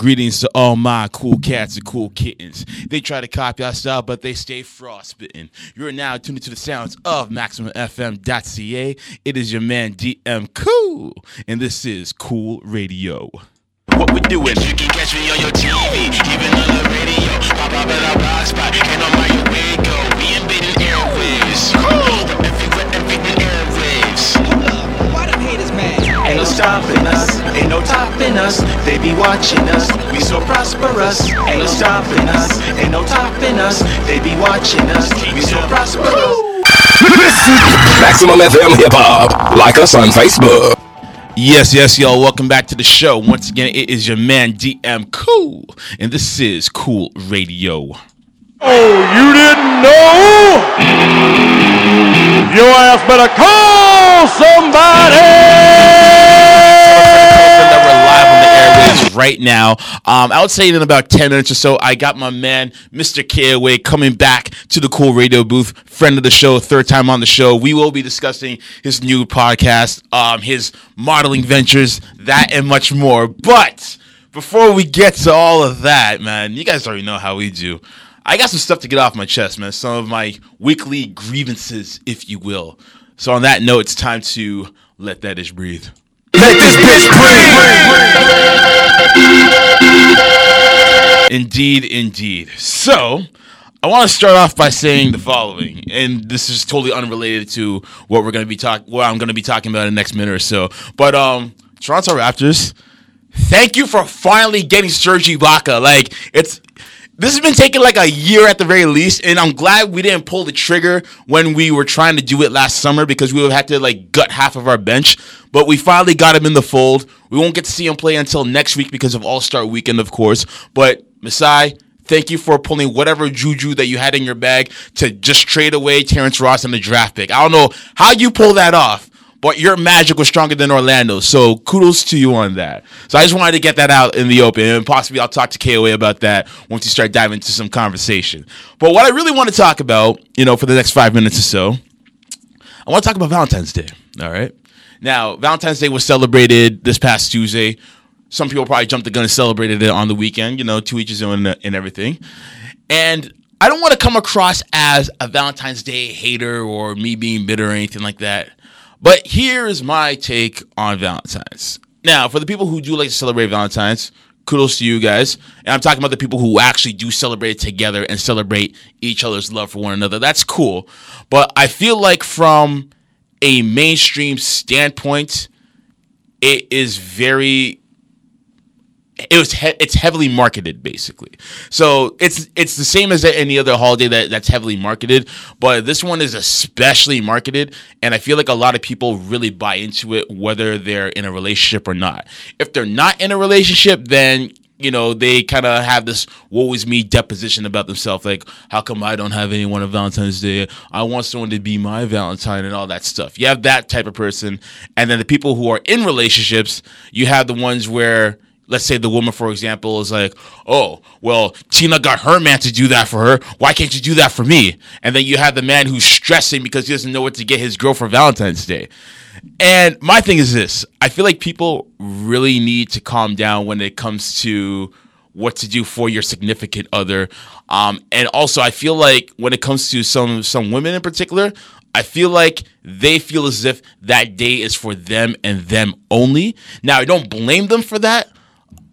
Greetings to all my cool cats and cool kittens. They try to copy our style, but they stay frostbitten. You're now tuned into the sounds of MaximumFM.ca. It is your man DM Cool, and this is Cool Radio. What we doing? You can catch me on your TV, even on the radio. Pop up at our blog spot, and on my way go. We invading airwaves. Cool. Ain't no stopping us, ain't no topping us. They be watching us, we so prosperous. Ain't no stopping us, ain't no topping us. They be watching us, we so prosperous. Maximum FM Hip Hop. Like us on Facebook. Yes, yes, y'all. Welcome back to the show. Once again, it is your man DM Cool, and this is Cool Radio. Oh, you didn't know? Your ass better call somebody! right now. Um, I would say in about 10 minutes or so, I got my man, Mr. KOA, coming back to the Cool Radio booth, friend of the show, third time on the show. We will be discussing his new podcast, um, his modeling ventures, that and much more. But before we get to all of that, man, you guys already know how we do. I got some stuff to get off my chest, man. Some of my weekly grievances, if you will. So on that note, it's time to let that ish breathe. Let this bitch breathe. Indeed, indeed. So, I want to start off by saying the following, and this is totally unrelated to what we're going to be talking. What I'm going to be talking about in the next minute or so. But um, Toronto Raptors, thank you for finally getting Serge Ibaka. Like it's. This has been taking like a year at the very least, and I'm glad we didn't pull the trigger when we were trying to do it last summer because we would have had to like gut half of our bench. But we finally got him in the fold. We won't get to see him play until next week because of All Star Weekend, of course. But Masai, thank you for pulling whatever juju that you had in your bag to just trade away Terrence Ross in the draft pick. I don't know how you pull that off, but your magic was stronger than Orlando. So kudos to you on that. So I just wanted to get that out in the open, and possibly I'll talk to KOA about that once you start diving into some conversation. But what I really want to talk about, you know, for the next five minutes or so, I want to talk about Valentine's Day. All right. Now, Valentine's Day was celebrated this past Tuesday. Some people probably jumped the gun and celebrated it on the weekend, you know, two each his own uh, and everything. And I don't want to come across as a Valentine's Day hater or me being bitter or anything like that. But here is my take on Valentine's. Now, for the people who do like to celebrate Valentine's, kudos to you guys. And I'm talking about the people who actually do celebrate together and celebrate each other's love for one another. That's cool. But I feel like from a mainstream standpoint, it is very it was he- it's heavily marketed basically. So it's it's the same as any other holiday that that's heavily marketed, but this one is especially marketed and I feel like a lot of people really buy into it whether they're in a relationship or not. If they're not in a relationship, then you know, they kind of have this woe is me deposition about themselves. Like, how come I don't have anyone on Valentine's Day? I want someone to be my Valentine and all that stuff. You have that type of person. And then the people who are in relationships, you have the ones where, let's say the woman, for example, is like, oh, well, Tina got her man to do that for her. Why can't you do that for me? And then you have the man who's stressing because he doesn't know what to get his girl for Valentine's Day. And my thing is this I feel like people really need to calm down when it comes to what to do for your significant other. Um, and also, I feel like when it comes to some some women in particular, I feel like they feel as if that day is for them and them only. Now, I don't blame them for that.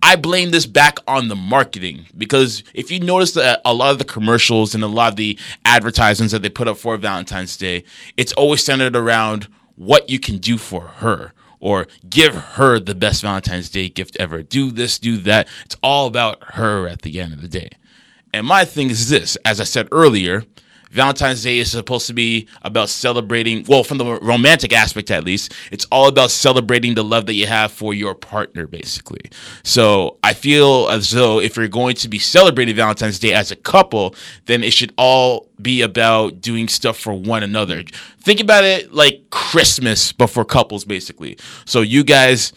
I blame this back on the marketing because if you notice that a lot of the commercials and a lot of the advertisements that they put up for Valentine's Day, it's always centered around what you can do for her or give her the best Valentine's Day gift ever. Do this, do that. It's all about her at the end of the day. And my thing is this as I said earlier, Valentine's Day is supposed to be about celebrating, well, from the romantic aspect at least, it's all about celebrating the love that you have for your partner, basically. So I feel as though if you're going to be celebrating Valentine's Day as a couple, then it should all be about doing stuff for one another. Think about it like Christmas, but for couples, basically. So you guys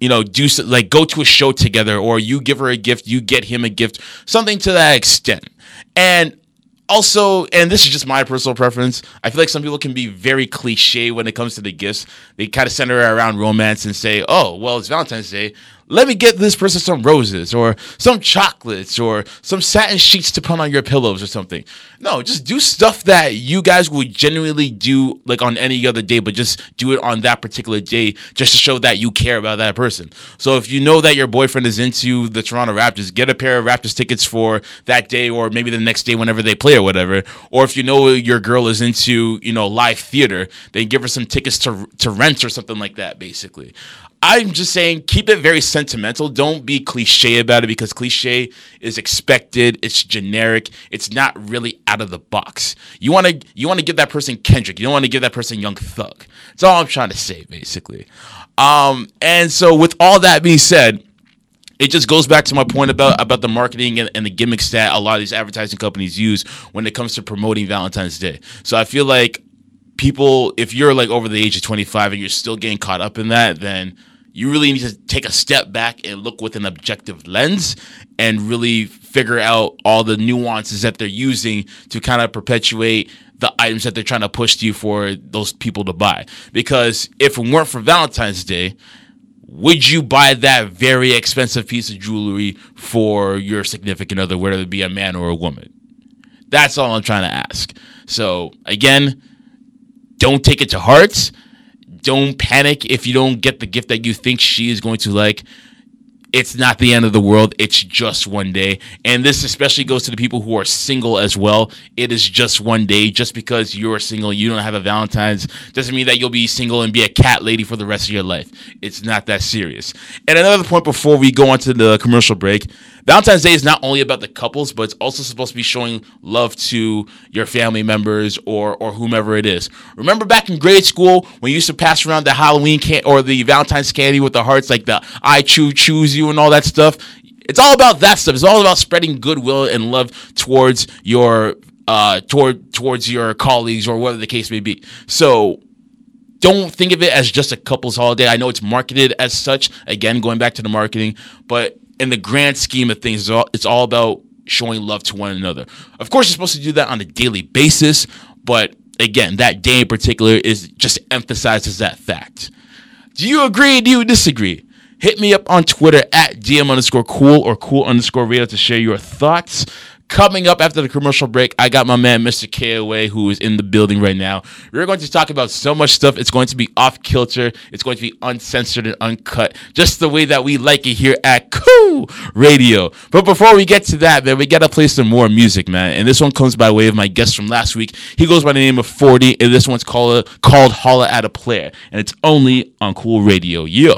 you know, do like go to a show together, or you give her a gift, you get him a gift, something to that extent. And also, and this is just my personal preference, I feel like some people can be very cliche when it comes to the gifts. They kind of center around romance and say, oh, well, it's Valentine's Day. Let me get this person some roses or some chocolates or some satin sheets to put on your pillows or something. No, just do stuff that you guys would genuinely do like on any other day, but just do it on that particular day just to show that you care about that person. So if you know that your boyfriend is into the Toronto Raptors, get a pair of Raptors tickets for that day or maybe the next day whenever they play or whatever. Or if you know your girl is into, you know, live theater, then give her some tickets to to rent or something like that basically. I'm just saying, keep it very sentimental. Don't be cliche about it because cliche is expected. It's generic. It's not really out of the box. You want to you want to give that person Kendrick. You don't want to give that person Young Thug. That's all I'm trying to say, basically. Um, and so, with all that being said, it just goes back to my point about about the marketing and, and the gimmicks that a lot of these advertising companies use when it comes to promoting Valentine's Day. So I feel like people, if you're like over the age of 25 and you're still getting caught up in that, then you really need to take a step back and look with an objective lens and really figure out all the nuances that they're using to kind of perpetuate the items that they're trying to push to you for those people to buy. Because if it weren't for Valentine's Day, would you buy that very expensive piece of jewelry for your significant other, whether it be a man or a woman? That's all I'm trying to ask. So, again, don't take it to heart. Don't panic if you don't get the gift that you think she is going to like. It's not the end of the world. It's just one day. And this especially goes to the people who are single as well. It is just one day. Just because you're single, you don't have a Valentine's, doesn't mean that you'll be single and be a cat lady for the rest of your life. It's not that serious. And another point before we go on to the commercial break Valentine's Day is not only about the couples, but it's also supposed to be showing love to your family members or or whomever it is. Remember back in grade school when you used to pass around the Halloween can or the Valentine's candy with the hearts like the I choo choose you and all that stuff? It's all about that stuff. It's all about spreading goodwill and love towards your uh toward towards your colleagues or whatever the case may be. So don't think of it as just a couples holiday. I know it's marketed as such. Again, going back to the marketing, but in the grand scheme of things, it's all, it's all about showing love to one another. Of course, you're supposed to do that on a daily basis, but again, that day in particular is just emphasizes that fact. Do you agree? Do you disagree? Hit me up on Twitter at DM underscore cool or cool underscore radio to share your thoughts. Coming up after the commercial break, I got my man Mr. KOA who is in the building right now. We're going to talk about so much stuff. It's going to be off kilter. It's going to be uncensored and uncut, just the way that we like it here at Cool Radio. But before we get to that, man, we gotta play some more music, man. And this one comes by way of my guest from last week. He goes by the name of Forty, and this one's called uh, called Holla at a Player, and it's only on Cool Radio. Yeah.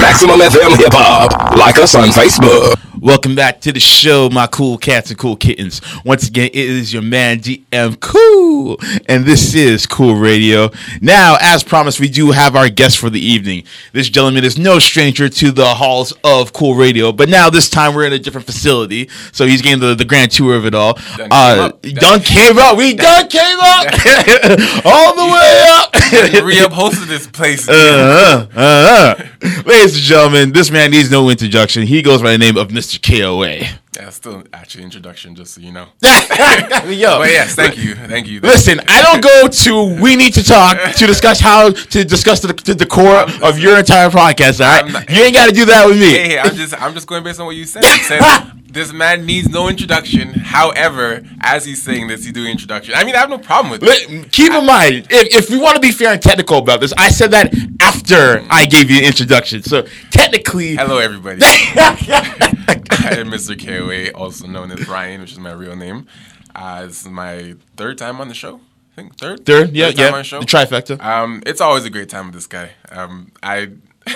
Maximum FM Hip Hop. Like us on Facebook. Welcome back to the show, my cool cats and cool kittens. Once again, it is your man DM Cool, and this is Cool Radio. Now, as promised, we do have our guest for the evening. This gentleman is no stranger to the halls of Cool Radio, but now this time we're in a different facility, so he's getting the, the grand tour of it all. Done came uh, up. done came up. We done came up all the way up. re-upholstered this place. Uh, uh, uh. Ladies and gentlemen, this man needs no introduction. He goes by the name of Mr. KOA. Yeah, still actually introduction, just so you know. Yo, But yes, thank you, thank you. Listen, I don't go to we need to talk to discuss how to discuss the, the, the core of your entire podcast. All right, not- you ain't got to do that with me. Hey, hey, I'm just, I'm just going based on what you said. You said this man needs no introduction. However, as he's saying this, he's doing introduction. I mean, I have no problem with it. Keep in mind, if, if we want to be fair and technical about this, I said that after I gave you the introduction. So technically, Hello, everybody. I am Mr. KOA, also known as Brian, which is my real name. Uh, this my third time on the show. I think third. third, yeah, time yeah, on the the trifecta. Um, it's always a great time with this guy. Um, I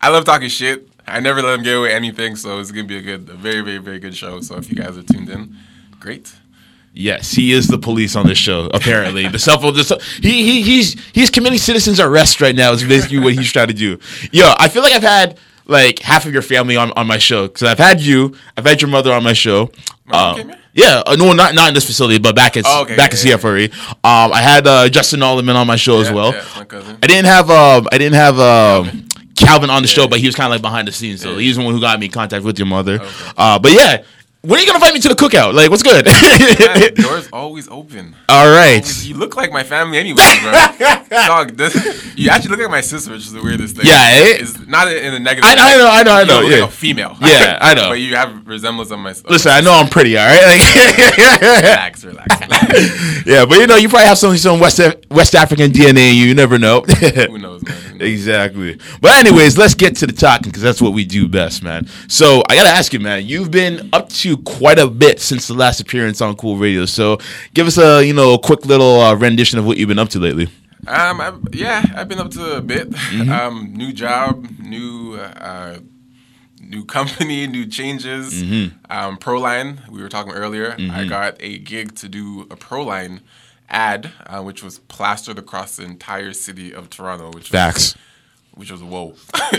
I love talking shit. I never let him get away anything, so it's gonna be a good, a very, very, very good show. So if you guys are tuned in, great. Yes, he is the police on this show. Apparently, the self the, self- he he he's he's committing citizens arrest right now. Is basically what he's trying to do. Yo, I feel like I've had like half of your family on, on my show because I've had you, I've had your mother on my show. Um, yeah, uh, no, not not in this facility, but back at Oh, okay, back yeah, at CFRE. Um, I had uh, Justin Alderman on my show as well. yeah, my cousin. I didn't have um I didn't have um Calvin on the show, but he was kind of like behind the scenes, so Yeah. he's the one who got me in contact with your mother. Uh, but yeah, when are you gonna invite me to the cookout? Like, what's good? Yeah, doors always open. All right. Always- You look like my family anyway, bro. Dog, this, you actually look like my sister, which is the weirdest thing. Yeah, eh? It's not in a negative. I know, I know, I know, I You know. look Yeah. like a female. Yeah, I know. but you have resemblance of my. of Listen, I know I'm pretty, all right. Like, Relax, relax. relax. yeah, but you know, you probably have some some West West African DNA. You You never know. Who knows, man? Exactly. But anyways, let's get to the talking because that's what we do best, man. So I gotta ask you, man. You've been up to quite a bit since the last appearance on Cool Radio. So give us a you know a quick little uh, rendition of what you've been up to lately. Um, I, yeah, I've been up to a bit. Mm-hmm. Um, new job, new uh, new company, new changes. Mm-hmm. Um, Proline, we were talking earlier. I got a gig to do a Proline ad, uh, which was plastered across the entire city of Toronto. Which Facts. Was, which was whoa.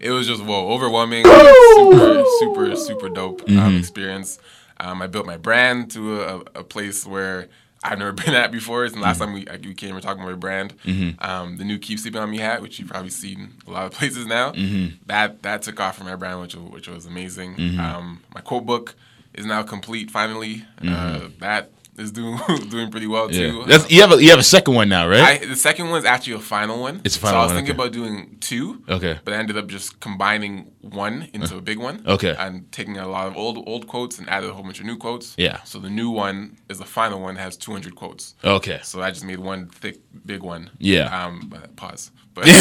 it was just whoa, overwhelming, super, super, super dope Mm-hmm. um, experience. Um, I built my brand to a, a place where I've never been at before. It's the last Mm-hmm. time we, we came, we were talking about my brand. Um, the new Keep Sleeping on Me hat, which you've probably seen a lot of places now. Mm-hmm. That that took off for my brand, which was, which was amazing. Um, my quote book is now complete. Finally, uh, that is doing doing pretty well too. Yeah. You have a you have a second one now, right? I, the second one is actually a final one. It's a so final I was one, thinking okay. about doing two. Okay. But I ended up just combining one into a big one. Okay. And taking a lot of old old quotes and added a whole bunch of new quotes. Yeah. So the new one is the final one has 200 quotes. okay. So I just made one thick big one. Yeah. Um. But pause. But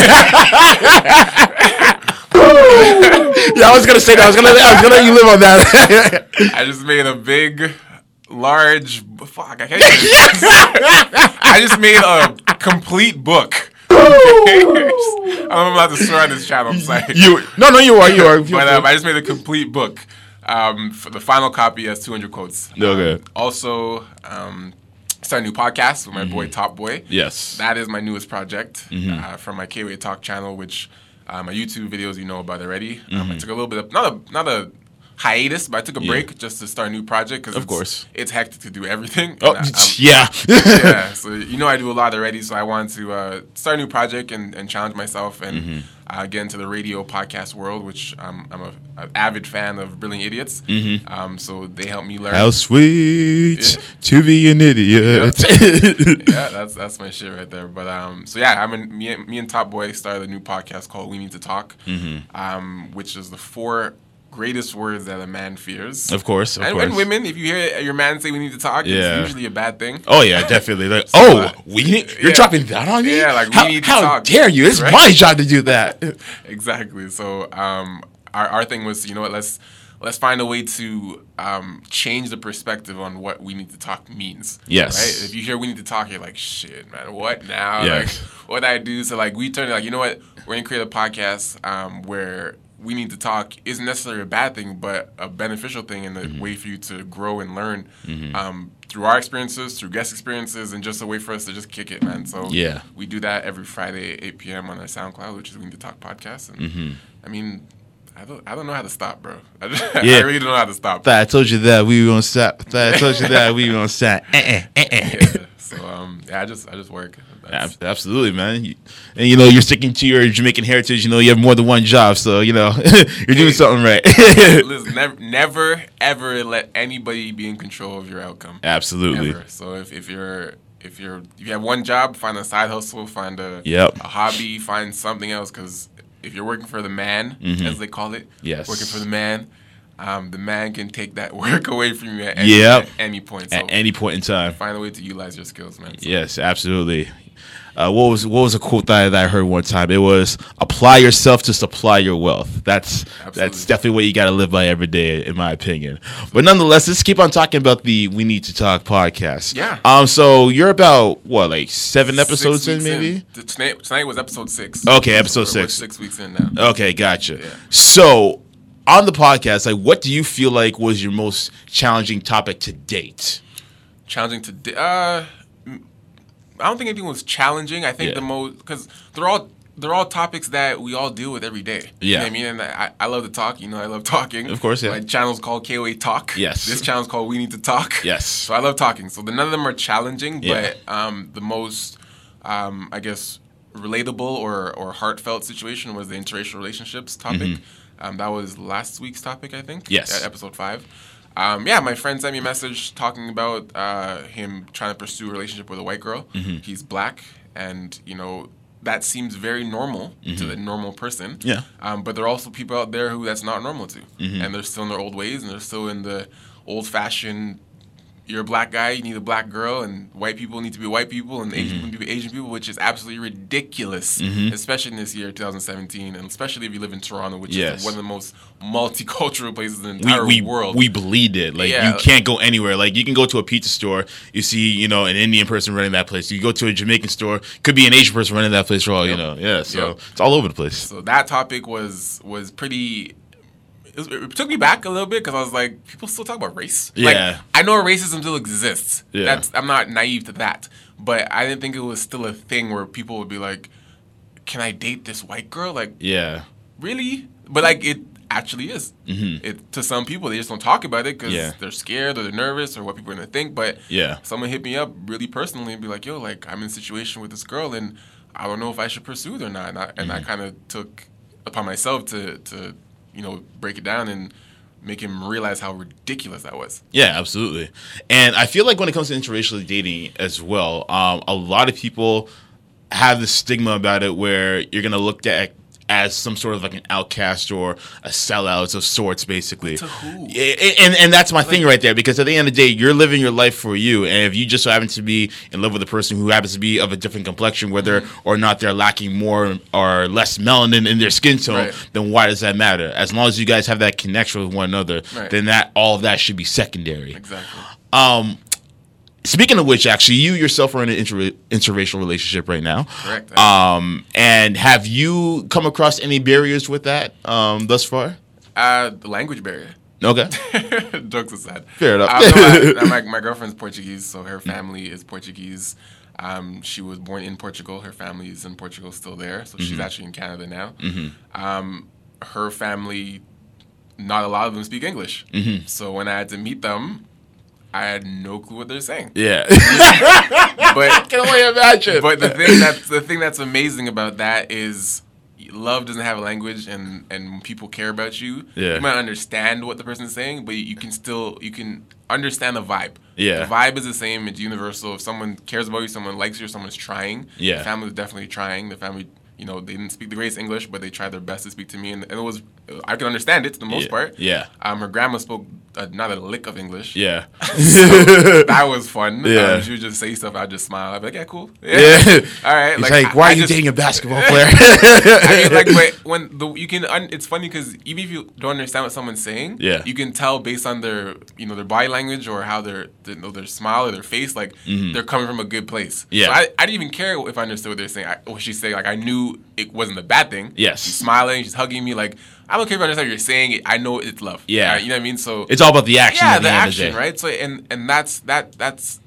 Yeah, I was gonna say that. I was gonna I was gonna let you live on that. I just made a big, large. Fuck. I can't. Even, I just made a complete book. I'm about to swear on this channel. I'm sorry. you no no you are you are. But um, I just made a complete book. Um, for the final copy has 200 quotes. Okay. Um, also, um, started a new podcast with my boy Top Boy. yes. That is my newest project uh, from my KOA Talk channel, which uh, my YouTube videos you know about already. Um, I took a little bit of not a not a hiatus, but I took a break just to start a new project because Of course. it's hectic to do everything. oh I- yeah. yeah, so you know I do a lot already, so I wanted to uh, start a new project and, and challenge myself and Mm-hmm. uh, get into the radio podcast world, which um, I'm a, an avid fan of Brilliant Idiots. Um, so they helped me learn. Mm-hmm. How sweet to be an idiot. yeah, that's that's my shit right there. But um, so yeah, I'm in, me, and- me and Top Boy started a new podcast called We Need to Talk, Mm-hmm. um, which is the four greatest words that a man fears. Of course, of and, course. and women, if you hear your man say we need to talk, Yeah. it's usually a bad thing. Oh yeah, definitely. Like, oh, uh, we need, you're yeah. dropping that on me? Yeah, like, we how, need to how talk, dare you? It's right? my job to do that. exactly. So um, our our thing was, you know what? Let's let's find a way to um, change the perspective on what we need to talk means. Yes. Right. If you hear we need to talk, you're like, shit, man. What now? Yeah. Like, what I do? So like, we turn it like, you know what? We're gonna create a podcast um, where we need to talk isn't necessarily a bad thing, but a beneficial thing and a Mm-hmm. way for you to grow and learn um, through our experiences, through guest experiences, and just a way for us to just kick it, man. So Yeah. we do that every Friday, at 8 p.m. on our SoundCloud, which is We Need to Talk podcast. And Mm-hmm. I mean, I don't, I don't know how to stop, bro. I, just, Yeah. I really don't know how to stop. I told you that we were gonna stop. I told you that we were gonna stop. Eh, eh. Yeah. So um, yeah, I just, I just work. That's- Absolutely, man. You- And you know, you're sticking to your Jamaican heritage. You know, you have more than one job, so you know you're doing something right. Listen, never, never, ever let anybody be in control of your outcome. Absolutely. Ever. So if, if you're if you're if you have one job, find a side hustle, find a Yep. a hobby, find something else. Because if you're working for the man, as they call it, Mm-hmm. Yes. working for the man, um, the man can take that work away from you at any, Yep. at any point. So At any point in time. find a way to utilize your skills, man. So Yes, absolutely. Uh, what was what was a quote that, that I heard one time? It was apply yourself to supply your wealth. That's that's definitely what you got to live by every day, in my opinion. But nonetheless, let's keep on talking about the We Need to Talk podcast. Yeah. Um. So you're about what, like seven episodes in, maybe? T- Tonight, tonight was episode six. Okay, episode we're- we're six. six weeks in now. Okay, gotcha. So on the podcast, like, what do you feel like was your most challenging topic to date? challenging to di- uh I don't think anything was challenging. I think Yeah. the most because they're all they're all topics that we all deal with every day. You know Yeah. I mean, and I, I love to talk. You know, I love talking. Of course, yeah. My channel's called KOA Talk. Yes. This channel's called We Need to Talk. Yes. So I love talking. So none of them are challenging, Yeah. but um, the most, um, I guess, relatable or or heartfelt situation was the interracial relationships topic. Um, that was last week's topic, I think. Mm-hmm. Yes. At episode five. Um, yeah, my friend sent me a message talking about uh, him trying to pursue a relationship with a white girl. Mm-hmm. He's black, and you know that seems very normal to the normal person. Mm-hmm. Yeah. Um, but there are also people out there who that's not normal to, Mm-hmm. and they're still in their old ways, and they're still in the old-fashioned. You're a black guy, you need a black girl, and white people need to be white people, and Mm-hmm. Asian people need to be Asian people, which is absolutely ridiculous, especially in this year, 2017, and especially if you live in Toronto, which Yes. is one of the most multicultural places in the entire we, world. we believed it. Like Yeah. you can't go anywhere. Like you can go to a pizza store, you see, you know, an Indian person running that place. You go to a Jamaican store, could be an Asian person running that place for all you know. Yeah, so Yep. it's all over the place. So that topic was was pretty. It, it took me back a little bit because I was like, people still talk about race. Like, Yeah. I know racism still exists. Yeah. That's I'm not naive to that, but I didn't think it was still a thing where people would be like, "Can I date this white girl?" Like, Yeah. really? But like, it actually is. It to some people they just don't talk about it because Mm-hmm. Yeah. they're scared or they're nervous or what people are gonna think. But Yeah. someone hit me up really personally and be like, "Yo, like I'm in a situation with this girl and I don't know if I should pursue it or not." And I, Mm-hmm. I kind of took upon myself to to you know break it down and make him realize how ridiculous that was. Yeah, absolutely. And I feel like when it comes to interracial dating as well, um, a lot of people have this stigma about it where you're gonna look at as some sort of like an outcast or a sellout of sorts, basically. To who? Yeah, And and that's my thing right there because at the end of the day, you're living your life for you, and if you just so happen to be in love with a person who happens to be of a different complexion, whether Mm-hmm. or not they're lacking more or less melanin in their skin tone, Right. then why does that matter? As long as you guys have that connection with one another, Right. then that all of that should be secondary. Exactly. Speaking of which, actually, you yourself are in an inter- interracial relationship right now. Correct. Um, and have you come across any barriers with that um, thus far? Uh, the language barrier. Okay. Jokes aside. Fair enough. Um, no, I- my, my girlfriend's Portuguese, so her family is Portuguese. Um, she was born in Portugal. Her family is in Portugal, still there. So Mm-hmm. she's actually in Canada now. Um, her family, not a lot of them speak English. Mm-hmm. So when I had to meet them, I had no clue what they're saying. Yeah. But I can only imagine. but the thing that's the thing that's amazing about that is love doesn't have a language and and people care about you Yeah. you might understand what the person's saying but you can still you can understand the vibe Yeah. the vibe is the same it's universal if someone cares about you someone likes you someone's trying Yeah. the family's definitely trying the family you know they didn't speak the greatest english but they tried their best to speak to me and, and it was i can understand it to the most Yeah. part Yeah. um her grandma spoke uh, not a lick of english yeah. that was fun. Yeah. Um, she would just say stuff. I'd just smile. I'd be like, yeah, cool. Yeah. All right. It's like, I- why I are you just- dating a basketball player? I mean, like, but when the you can, un, it's funny because even if you don't understand what someone's saying, Yeah. you can tell based on their, you know, their body language or how their, their, you know, their smile or their face, like they're coming from a good place. Mm-hmm. Yeah. So I, I didn't even care if I understood what they're saying. I, what she's saying, like, I knew it wasn't a bad thing. Yes. She's smiling. She's hugging me. Like, I don't care if I understand what you're saying. It, I know it's love. Yeah. You know what I mean? So it's all about the action. yeah, the, the action, right? So and and that's that that's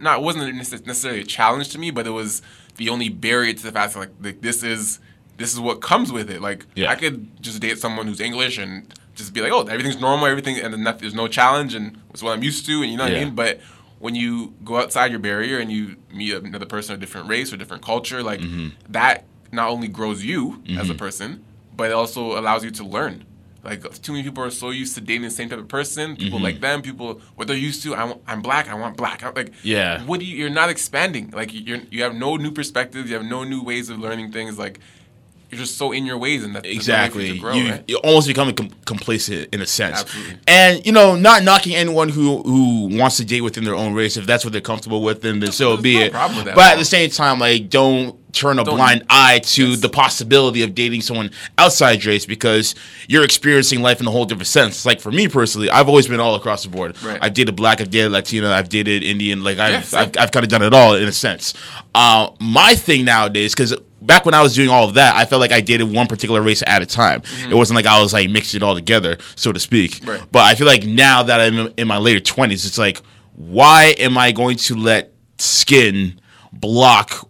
not it wasn't necessarily a challenge to me, but it was the only barrier to the fact that like, like this is this is what comes with it. Like Yeah. I could just date someone who's English and just be like, oh, everything's normal, everything, and then there's no challenge, and it's what I'm used to, and you know what Yeah. I mean. But when you go outside your barrier and you meet another person of different race or different culture, like Mm-hmm. that not only grows you as a person, but it also allows you to learn. Like too many people are so used to dating the same type of person. People Mm-hmm. like them. People what they're used to. I I'm black. I want black. I'm like Yeah. What do you? You're not expanding. Like you're you have no new perspectives. You have no new ways of learning things. Like you're just so in your ways, and that there's way you Exactly. grow, you, right? you almost become com- complacent in a sense. Absolutely. And you know, not knocking anyone who who wants to date within their own race. If that's what they're comfortable with, then, then so be no it. but at all. the same time, like don't turn a Don't- blind eye to Yes. the possibility of dating someone outside race because you're experiencing life in a whole different sense. Like for me personally, I've always been all across the board. Right. I've dated black, I've dated Latina, I've dated Indian. Like I've Yeah, same. I've, I've kind of done it all in a sense. Uh, my thing nowadays, because back when I was doing all of that, I felt like I dated one particular race at a time. It wasn't like I was like mixing it all together, so to speak. Mm-hmm. Right. But I feel like now that I'm in my later twenties, it's like, why am I going to let skin block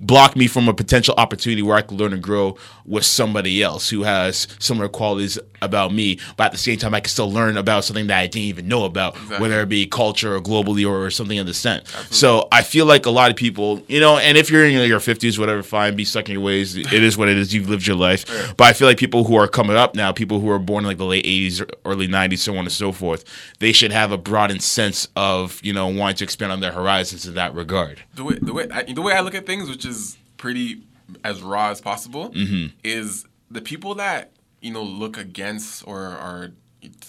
block me from a potential opportunity where I could learn and grow with somebody else who has similar qualities about me, but at the same time, I can still learn about something that I didn't even know about, whether it be culture or globally or something of the sense. So I feel like a lot of people, you know, and if you're in your 50s, whatever, fine, be stuck in your ways. It is what it is. You've lived your life. But I feel like people who are coming up now, people who are born in like the late 80s, early 90s, so on and so forth, they should have a broadened sense of, you know, wanting to expand on their horizons in that regard. the way the way I, the way I look at things, which is pretty as raw as possible, Mm-hmm. is the people that you know look against or are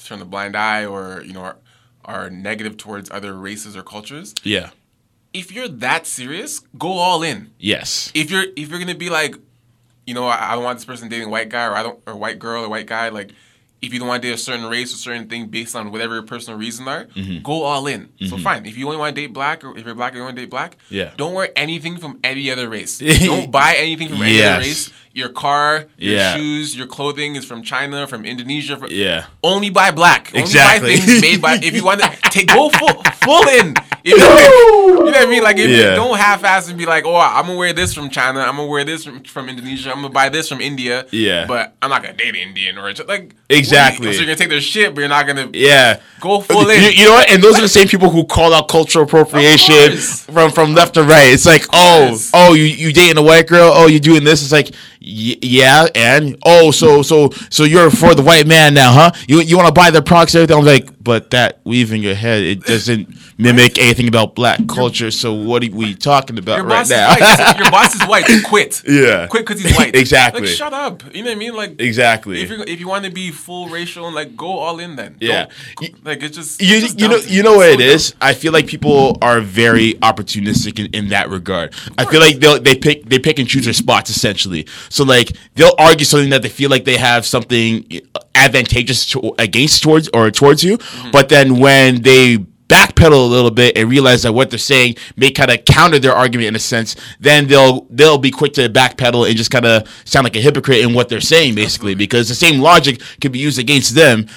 turn a blind eye or you know are, are negative towards other races or cultures. Yeah. If you're that serious, go all in. Yes. If you're if you're gonna be like, you know, I, I don't want this person dating a white guy or I don't or white girl or white guy like. If you don't want to date a certain race or certain thing based on whatever your personal reasons are, Mm-hmm. go all in. So fine. If you only want to date black or if you're black, and you want to date black. Yeah. Don't wear anything from any other race. don't buy anything from any Yes. other race. Your car, your Yeah. shoes, your clothing is from China, from Indonesia. From, Yeah. Only buy black. Exactly. Only buy things made by. If you want to take, go full, full in. If you, you know what I mean? Like, if Yeah. you don't half-ass and be like, oh, I'm gonna wear this from China. I'm gonna wear this from, from Indonesia. I'm gonna buy this from India. Yeah. But I'm not gonna date an Indian or like Exactly. So you're gonna take their shit, but you're not gonna. Yeah. Go full in. You, you know what? And those are the same people who call out cultural appropriation from from left to right. It's like, oh, course. oh, you you dating a white girl? Oh, you doing this? It's like, y- yeah, and oh, so so so you're for the white man now, huh? You you want to buy their products, and everything? I'm like, but that weave in your head, it doesn't mimic anything about black culture. So what are we talking about Your right now? Your boss is white. Quit. Yeah. Quit because he's white. Exactly. Like shut up. You know what I mean? Like Exactly. If you if you want to be full racial, and like go all in then. Yeah. Like it's just you, it's just you know you know what So it dumb. is. I feel like people are very opportunistic in, in that regard. I feel like they they pick they pick and choose their spots essentially. So like they'll argue something that they feel like they have something advantageous to, against towards or towards you, Mm-hmm. but then when they backpedal a little bit and realize that what they're saying may kind of counter their argument in a sense, then they'll they'll be quick to backpedal and just kind of sound like a hypocrite in what they're saying basically because the same logic could be used against them.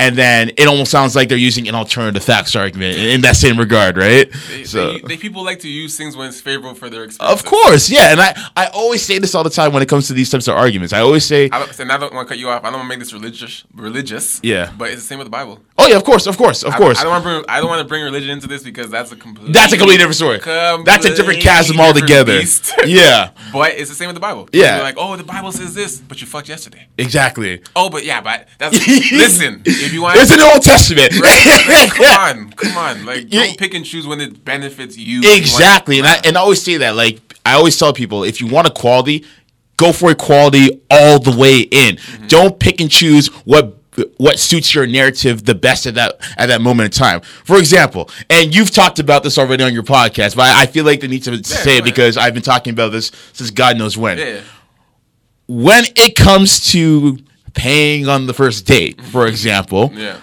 And then it almost sounds like they're using an alternative facts argument in, that same regard, right? They, so, they, they people like to use things when it's favorable for their experience. of course, yeah. And I, I always say this all the time when it comes to these types of arguments. I always say, I don't, and I don't want to cut you off. I don't want to make this religious, religious. Yeah. But it's the same with the Bible. oh yeah, of course, of course, of I- course. I, don't want to bring. I don't want to bring religion into this because that's a complete. That's a completely different story. That's a different chasm altogether. different yeah, But it's the same with the Bible. Yeah. You're like, oh, the Bible says this, but you fucked yesterday. exactly. Oh, but yeah, but that's listen. If you want, It's in the Old Testament. come on, come on. Like, You- don't pick and choose when it benefits you. You Exactly, and I and I always say that. Like I always tell people, if you want a quality, go for equality all the way in. Mm-hmm. Don't pick and choose what what suits your narrative the best at that at that moment in time. For example, and you've talked about this already on your podcast, but I, I feel like the need to say go it because I've been talking about this since God knows when. Yeah. When it comes to paying on the first date, for example, Yeah.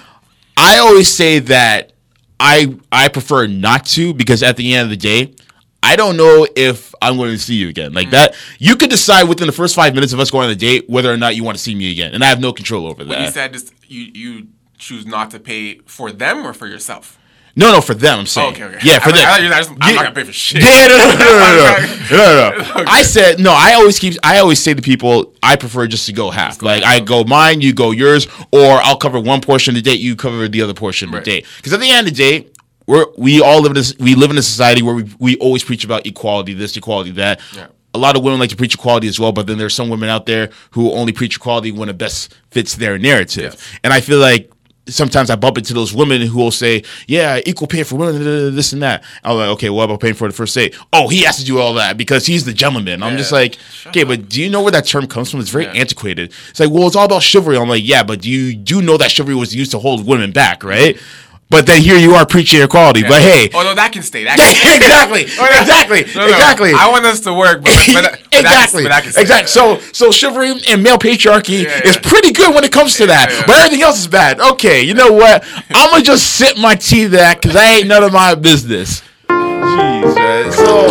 I always say that I I prefer not to because at the end of the day, I don't know if I'm going to see you again. Mm. Like that, you could decide within the first five minutes of us going on a date whether or not you want to see me again, and I have no control over When you said just you you choose not to pay for them or for yourself. No, no, for them. I'm saying. Oh, okay, okay. Yeah, for I, them. I, I, I just, I'm yeah. not gonna pay for shit. Yeah, no, no, no, no, no, no. no, no. okay. I said no. I always keep. I always say to people, I prefer just to go half. Go like. I go mine, you go yours, or I'll cover one portion of the date, you cover the other portion right. of the date. Because at the end of the day, we're we all live in this. We live in a society where we we always preach about equality, this equality, that. Yeah a lot of women like to preach equality as well, but then there's some women out there who only preach equality when it best fits their narrative. Yes. And I feel like sometimes I bump into those women who will say, "Yeah, equal pay for women, this and that." I'm like, "Okay, what about paying for the first date?" Oh, he has to do all that because he's the gentleman. I'm just like, Shut "Okay, up. but do you know where that term comes from? It's very Yeah. antiquated." It's like, "Well, it's all about chivalry." I'm like, "Yeah, but do you do know that chivalry was used to hold women back, right?" But then here you are preaching equality. But hey, oh no, that can stay. That can stay. exactly, Oh, exactly, No, no. exactly. I want us to work, but, but, but exactly, but that exactly. So, so chivalry and male patriarchy Yeah, is pretty good when it comes to that, yeah. but everything else is bad. Okay, you know what? I'm gonna just sip my tea that because that ain't none of my business. Jeez, so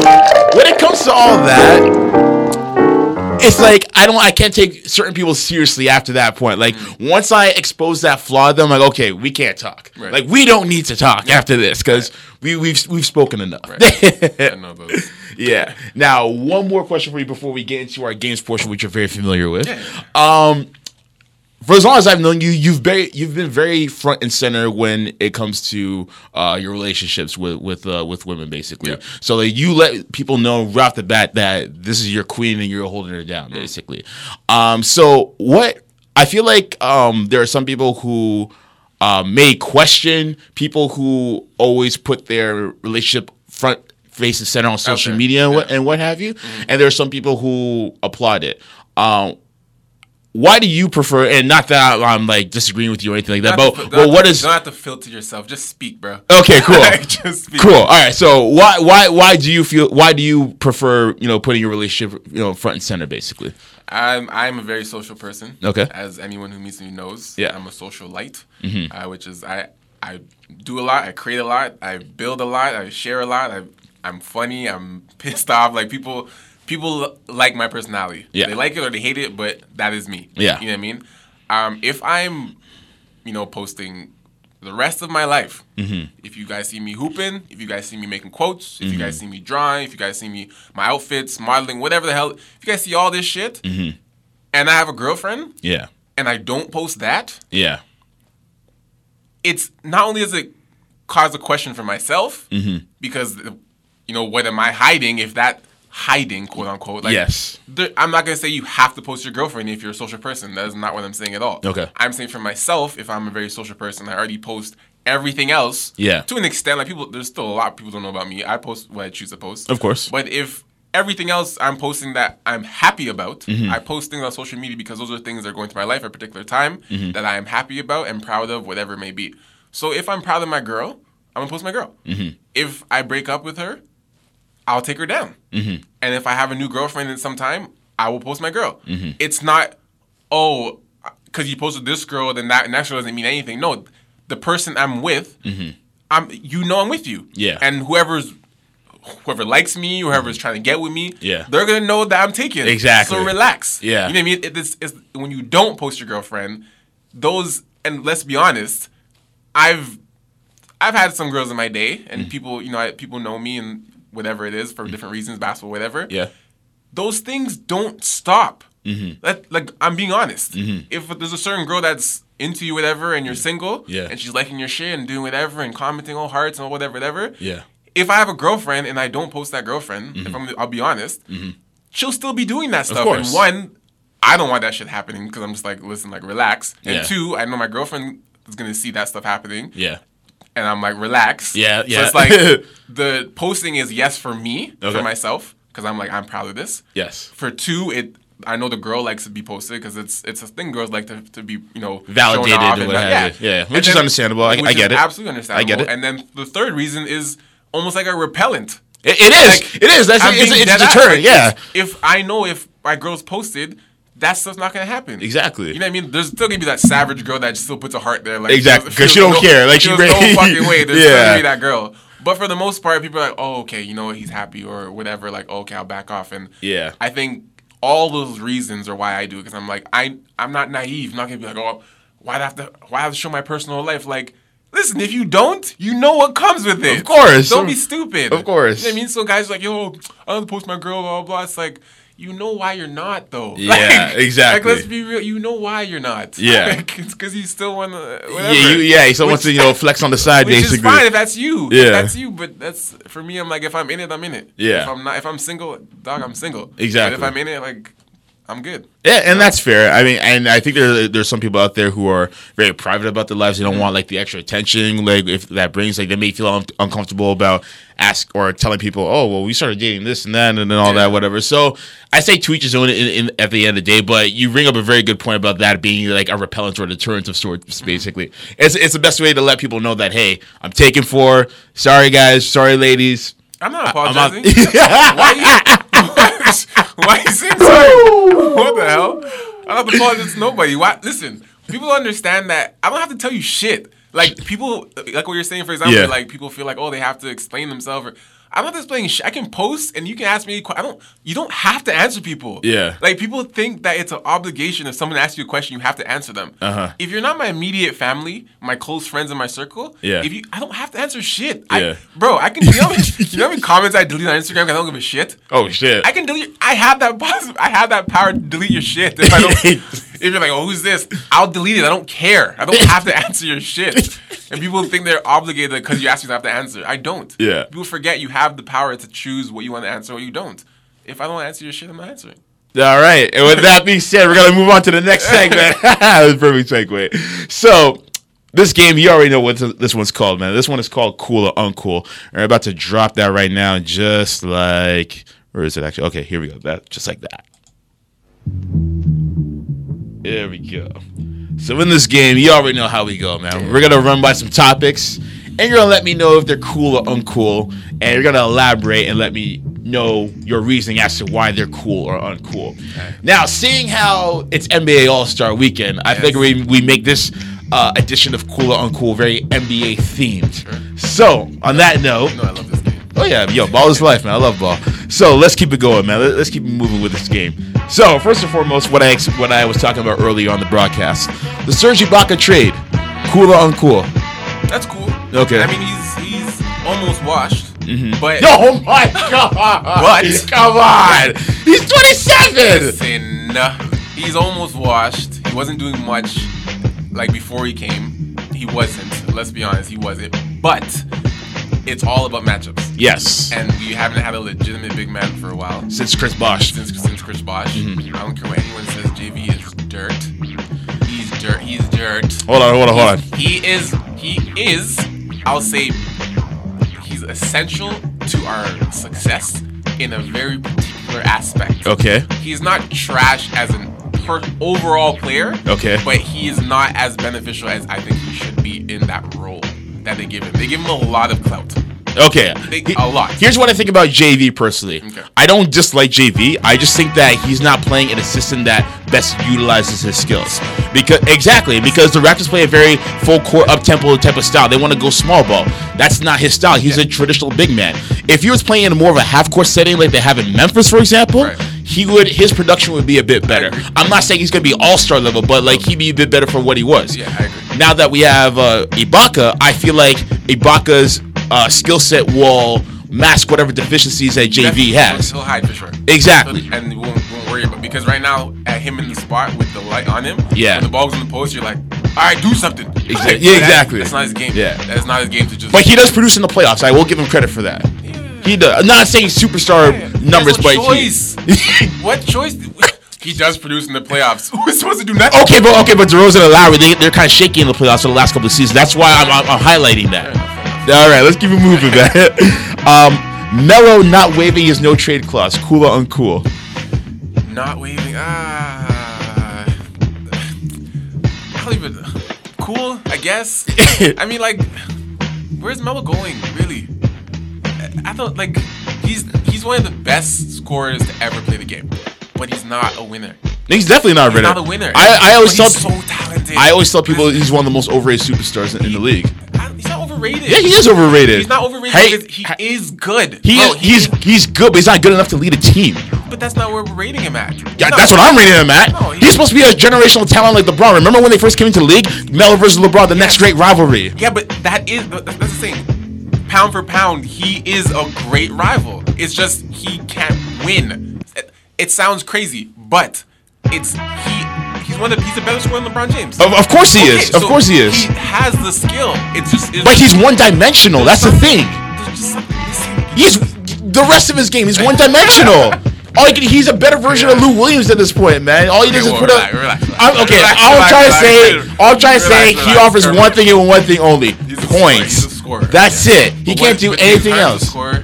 when it comes to all that, it's like I don't, I can't take certain people seriously after that point. Like once I expose that flaw, then I'm like, okay, we can't talk. Right. Like we don't need to talk after this because we we've we've spoken enough. Know yeah. Now, one more question for you before we get into our games portion, which you're very familiar with. Yeah. Um, for as long as I've known you, you've very you've been very front and center when it comes to uh, your relationships with with uh, with women, basically. Yeah. So like, you let people know right off the bat that this is your queen and you're holding her down, basically. Um, so what I feel like um, there are some people who uh, may question people who always put their relationship front face and center on social media and, what, and what have you, and there are some people who applaud it. Um, why do you prefer? And not that I'm like disagreeing with you or anything like that, Don't but to- well, what to- is Don't have to filter yourself. Just speak, bro. okay? Cool, cool. All right. So why why why do you feel? Why do you prefer you know putting your relationship you know front and center basically? I'm I'm a very social person. Okay. As anyone who meets me knows. Yeah. Mm-hmm. I'm a social light, uh, which is I I do a lot. I create a lot. I build a lot. I share a lot. I I'm funny. I'm pissed off. Like people people like my personality. Yeah. They like it or they hate it, but that is me. Yeah. You know what I mean? Um, if I'm, you know, posting the rest of my life. Mm-hmm. If you guys see me hooping, if you guys see me making quotes, if you guys see me drawing, if you guys see me my outfits, modeling, whatever the hell, if you guys see all this shit, Mm-hmm. and I have a girlfriend Yeah. and I don't post that, Yeah. it's not only does it cause a question for myself Mm-hmm. because you know what am I hiding if that hiding quote unquote like Yes. I'm not gonna say you have to post your girlfriend if you're a social person that is not what I'm saying at all Okay. I'm saying for myself if I'm a very social person I already post everything else Yeah. to an extent like people there's still a lot of people don't know about me I post what I choose to post Of course. but if everything else I'm posting that I'm happy about, Mm-hmm. I post things on social media because those are things that are going through my life at a particular time Mm-hmm. that I am happy about and proud of, whatever it may be. So if I'm proud of my girl, I'm gonna post my girl. Mm-hmm. If I break up with her, I'll take her down. Mm-hmm. And if I have a new girlfriend in some time, I will post my girl. Mm-hmm. It's not, oh, because you posted this girl, then that next girl doesn't mean anything. No, the person I'm with, I'm you know I'm with you. Mm-hmm. Yeah. And whoever's whoever likes me, whoever's trying to get with me, Yeah. they're gonna know that I'm taken. Exactly. So relax. Yeah. You know what I mean? It, it's, it's, when you don't post your girlfriend, those and let's be honest, I've I've had some girls in my day, and people you know I, people know me and whatever it is for different reasons, basketball, whatever. Yeah. Those things don't stop. Mm-hmm. That like I'm being honest. If there's a certain girl that's into you, whatever, and you're single, Yeah. and she's liking your shit and doing whatever and commenting all hearts and whatever, whatever, Yeah. if I have a girlfriend and I don't post that girlfriend, if I'm, I'll be honest, she'll still be doing that stuff. And Mm-hmm. one, I don't want that shit happening because I'm just like, listen, like relax. And Yeah. two, I know my girlfriend is gonna see that stuff happening, Yeah. And I'm like, relax. Yeah, yeah. So it's like the posting is yes for me, Okay. for myself, because I'm like I'm proud of this. Yes. For two, it. I know the girl likes to be posted because it's it's a thing girls like to, to be you know Validated off and what that- have you. Yeah, And which is understandable. I- which I get it. Absolutely understandable. I get it. And then the third reason is almost like a repellent. It, it is. Like, it is. That's I'm it's, it's a deterrent. Yeah. If I know if my girl's posted, that stuff's not gonna happen. Exactly. You know what I mean? There's still gonna be that savage girl that still puts a heart there. Like Exactly, 'cause she don't no- care. Like, she no fucking way. There's still Yeah. gonna be that girl. But for the most part, people are like, oh, okay, you know what? He's happy or whatever. Like, oh, okay, I'll back off. And Yeah. I think all those reasons are why I do it because I'm like, I I'm not naive. I'm not gonna be like, oh, why I have to why I have to show my personal life? Like, listen, if you don't, you know what comes with it. Of course. Don't be stupid. Of course. You know what I mean? So guys are like, yo, I don't post my girl, blah blah blah. It's like. You know why you're not though. Yeah, exactly. Like, let's be real. You know why you're not. Yeah. Like, it's because you still want to. Yeah, you, yeah. He still wants to, you know, flex on the side, Which basically. is fine if that's you. Yeah. If that's you. But that's for me. I'm like, if I'm in it, I'm in it. Yeah. If I'm not, if I'm single, dog, I'm single. Exactly. But if I'm in it, like, I'm good. Yeah, and that's fair. I mean, and I think there there's some people out there who are very private about their lives. They Mm-hmm. don't want like the extra attention, like if that brings like they may feel un- uncomfortable about ask or telling people, oh well, we started dating this and that and then all Yeah. that whatever. So I say to each his own in, in, at the end of the day. But you bring up a very good point about that being like a repellent or deterrent of sorts. Mm-hmm. Basically, it's it's the best way to let people know that hey, I'm taken for. Sorry guys, sorry ladies. I'm not I'm out. apologizing. why you? why you saying sorry? what the hell? I don't have to apologize to nobody. Why? Listen, people understand that I don't have to tell you shit. Like people, like what you're saying, for example, Yeah. like people feel like, oh, they have to explain themselves. Or, I'm not explaining shit. I can post and you can ask me. I don't. You don't have to answer people. Yeah. Like people think that it's an obligation if someone asks you a question, you have to answer them. Uh-huh. If you're not my immediate family, my close friends in my circle, Yeah. If you, I don't have to answer shit. Yeah. I, bro, I can. You know, you know how many comments I delete on Instagram because I don't give a shit. Oh shit. I can delete. I have that possible. I have that power to delete your shit. If I don't, if you're like, oh, who's this? I'll delete it. I don't care. I don't have to answer your shit. And people think they're obligated because you ask me to have to answer. I don't. Yeah. People forget you have the power to choose what you want to answer or you don't. If I don't answer your shit, I'm not answering. All right. And with that being said, we're gonna move on to the next segment. perfect segue. So this game, you already know what this one's called, man. This one is called Cool or Uncool. We're about to drop that right now, just like where is it actually? Okay, here we go. That just like that. There we go. So in this game, you already know how we go, man. We're gonna run by some topics, and you're gonna let me know if they're cool or uncool, and you're gonna elaborate and let me know your reasoning as to why they're cool or uncool. Now, seeing how it's NBA All Star Weekend, I figure we, we make this uh, edition of Cool or Uncool very NBA themed. So, on that note, No, I love this. Oh yeah, yo, ball is life, man. I love ball. So let's keep it going, man. Let's keep moving with this game. So first and foremost, what I what I was talking about earlier on the broadcast, the Serge Ibaka trade, cool or uncool? That's cool. Okay. I mean, he's he's almost washed, mm-hmm. but Oh my god! What? Come on, he's twenty seven. Listen, he's almost washed. He wasn't doing much like before he came. He wasn't. Let's be honest, he wasn't. But it's all about matchups. Yes, And we haven't had a legitimate big man for a while. since Chris Bosh. Since since Chris Bosh. Mm-hmm. I don't care what anyone says, JV is dirt. He's dirt. He's dirt. Hold on, hold on, hold on. He is he is I'll say he's essential to our success in a very particular aspect. Okay. He's not trash as an per- overall player. Okay. But he is not as beneficial as I think he should be in that role that they give him. They give him a lot of clout. Okay. They- He- a lot. Here's what I think about JV personally. Okay. I don't dislike JV. I just think that he's not playing in a system that best utilizes his skills. Because exactly, because the Raptors play a very full court up tempo type of style. They want to go small ball. That's not his style. He's a traditional big man. If he was playing in more of a half court setting like they have in Memphis, for example, Right. He would his production would be a bit better. I'm not saying he's gonna be all star level, but like he'd be a bit better for what he was. Yeah, I agree. Now that we have uh, Ibaka, I feel like Ibaka's uh, skill set will mask whatever deficiencies that JV Definitely, has. He'll hide for sure. Exactly. And we won't, won't worry about because right now at him in the spot with the light on him. Yeah. When the ball's in the post, you're like, all right, do something. Exa- yeah, That- exactly. That's not his game. Yeah. That's not his game to just. But he does produce in the playoffs. I will give him credit for that. He does. I'm not saying superstar has numbers, but choice. he. what choice? He does produce in the playoffs. Who's supposed to do nothing? Okay, but okay, but DeRozan and Lowry, they, they're kind of shaky in the playoffs for the last couple of seasons. That's why I'm, I'm, I'm highlighting that. All right, let's keep it moving, man. um, Melo not waiving his no trade clause. Cool or uncool? Not waving. Ah. I don't even. Cool, I guess. I mean, like, where's Melo going? Really? I- I thought like he's he's one of the best scorers to ever play the game, but he's not a winner. He's definitely not a He's winner. not a winner. I, I always tell so talented. I always tell people he's one of the most overrated superstars in, in the league. I- he's not overrated. Yeah, he is overrated. He's not overrated Hey, he is good. he Bro, is, oh, he's he's good, but he's not good enough to lead a team. But that's not where we're rating him at. Yeah, No. that's what I'm rating him at. No, he- he's supposed to be a generational talent like LeBron. Remember when they first came into the league? Melo versus LeBron, the next great rivalry. Yeah, but that is that's, that's the thing. Pound for pound, he is a great rival. It's just he can't win. It, sounds crazy, but it's he. He's one of he's a better scorer than LeBron James. Of, of course he Okay, is. Of so course he is. He has the skill. It's just. It's but he's one dimensional. That's the thing. There's just something missing. He's the rest of his game. He's one dimensional. All he can, he's a better version of Lou Williams at this point, man. All he does Okay, is well, put relax, up. relax, relax. I'm, okay, Relax, all I'm trying to say, all I'm trying to say, he offers one thing and one thing only: points. Scorer. That's it. He But can't what- do anything else. scorer,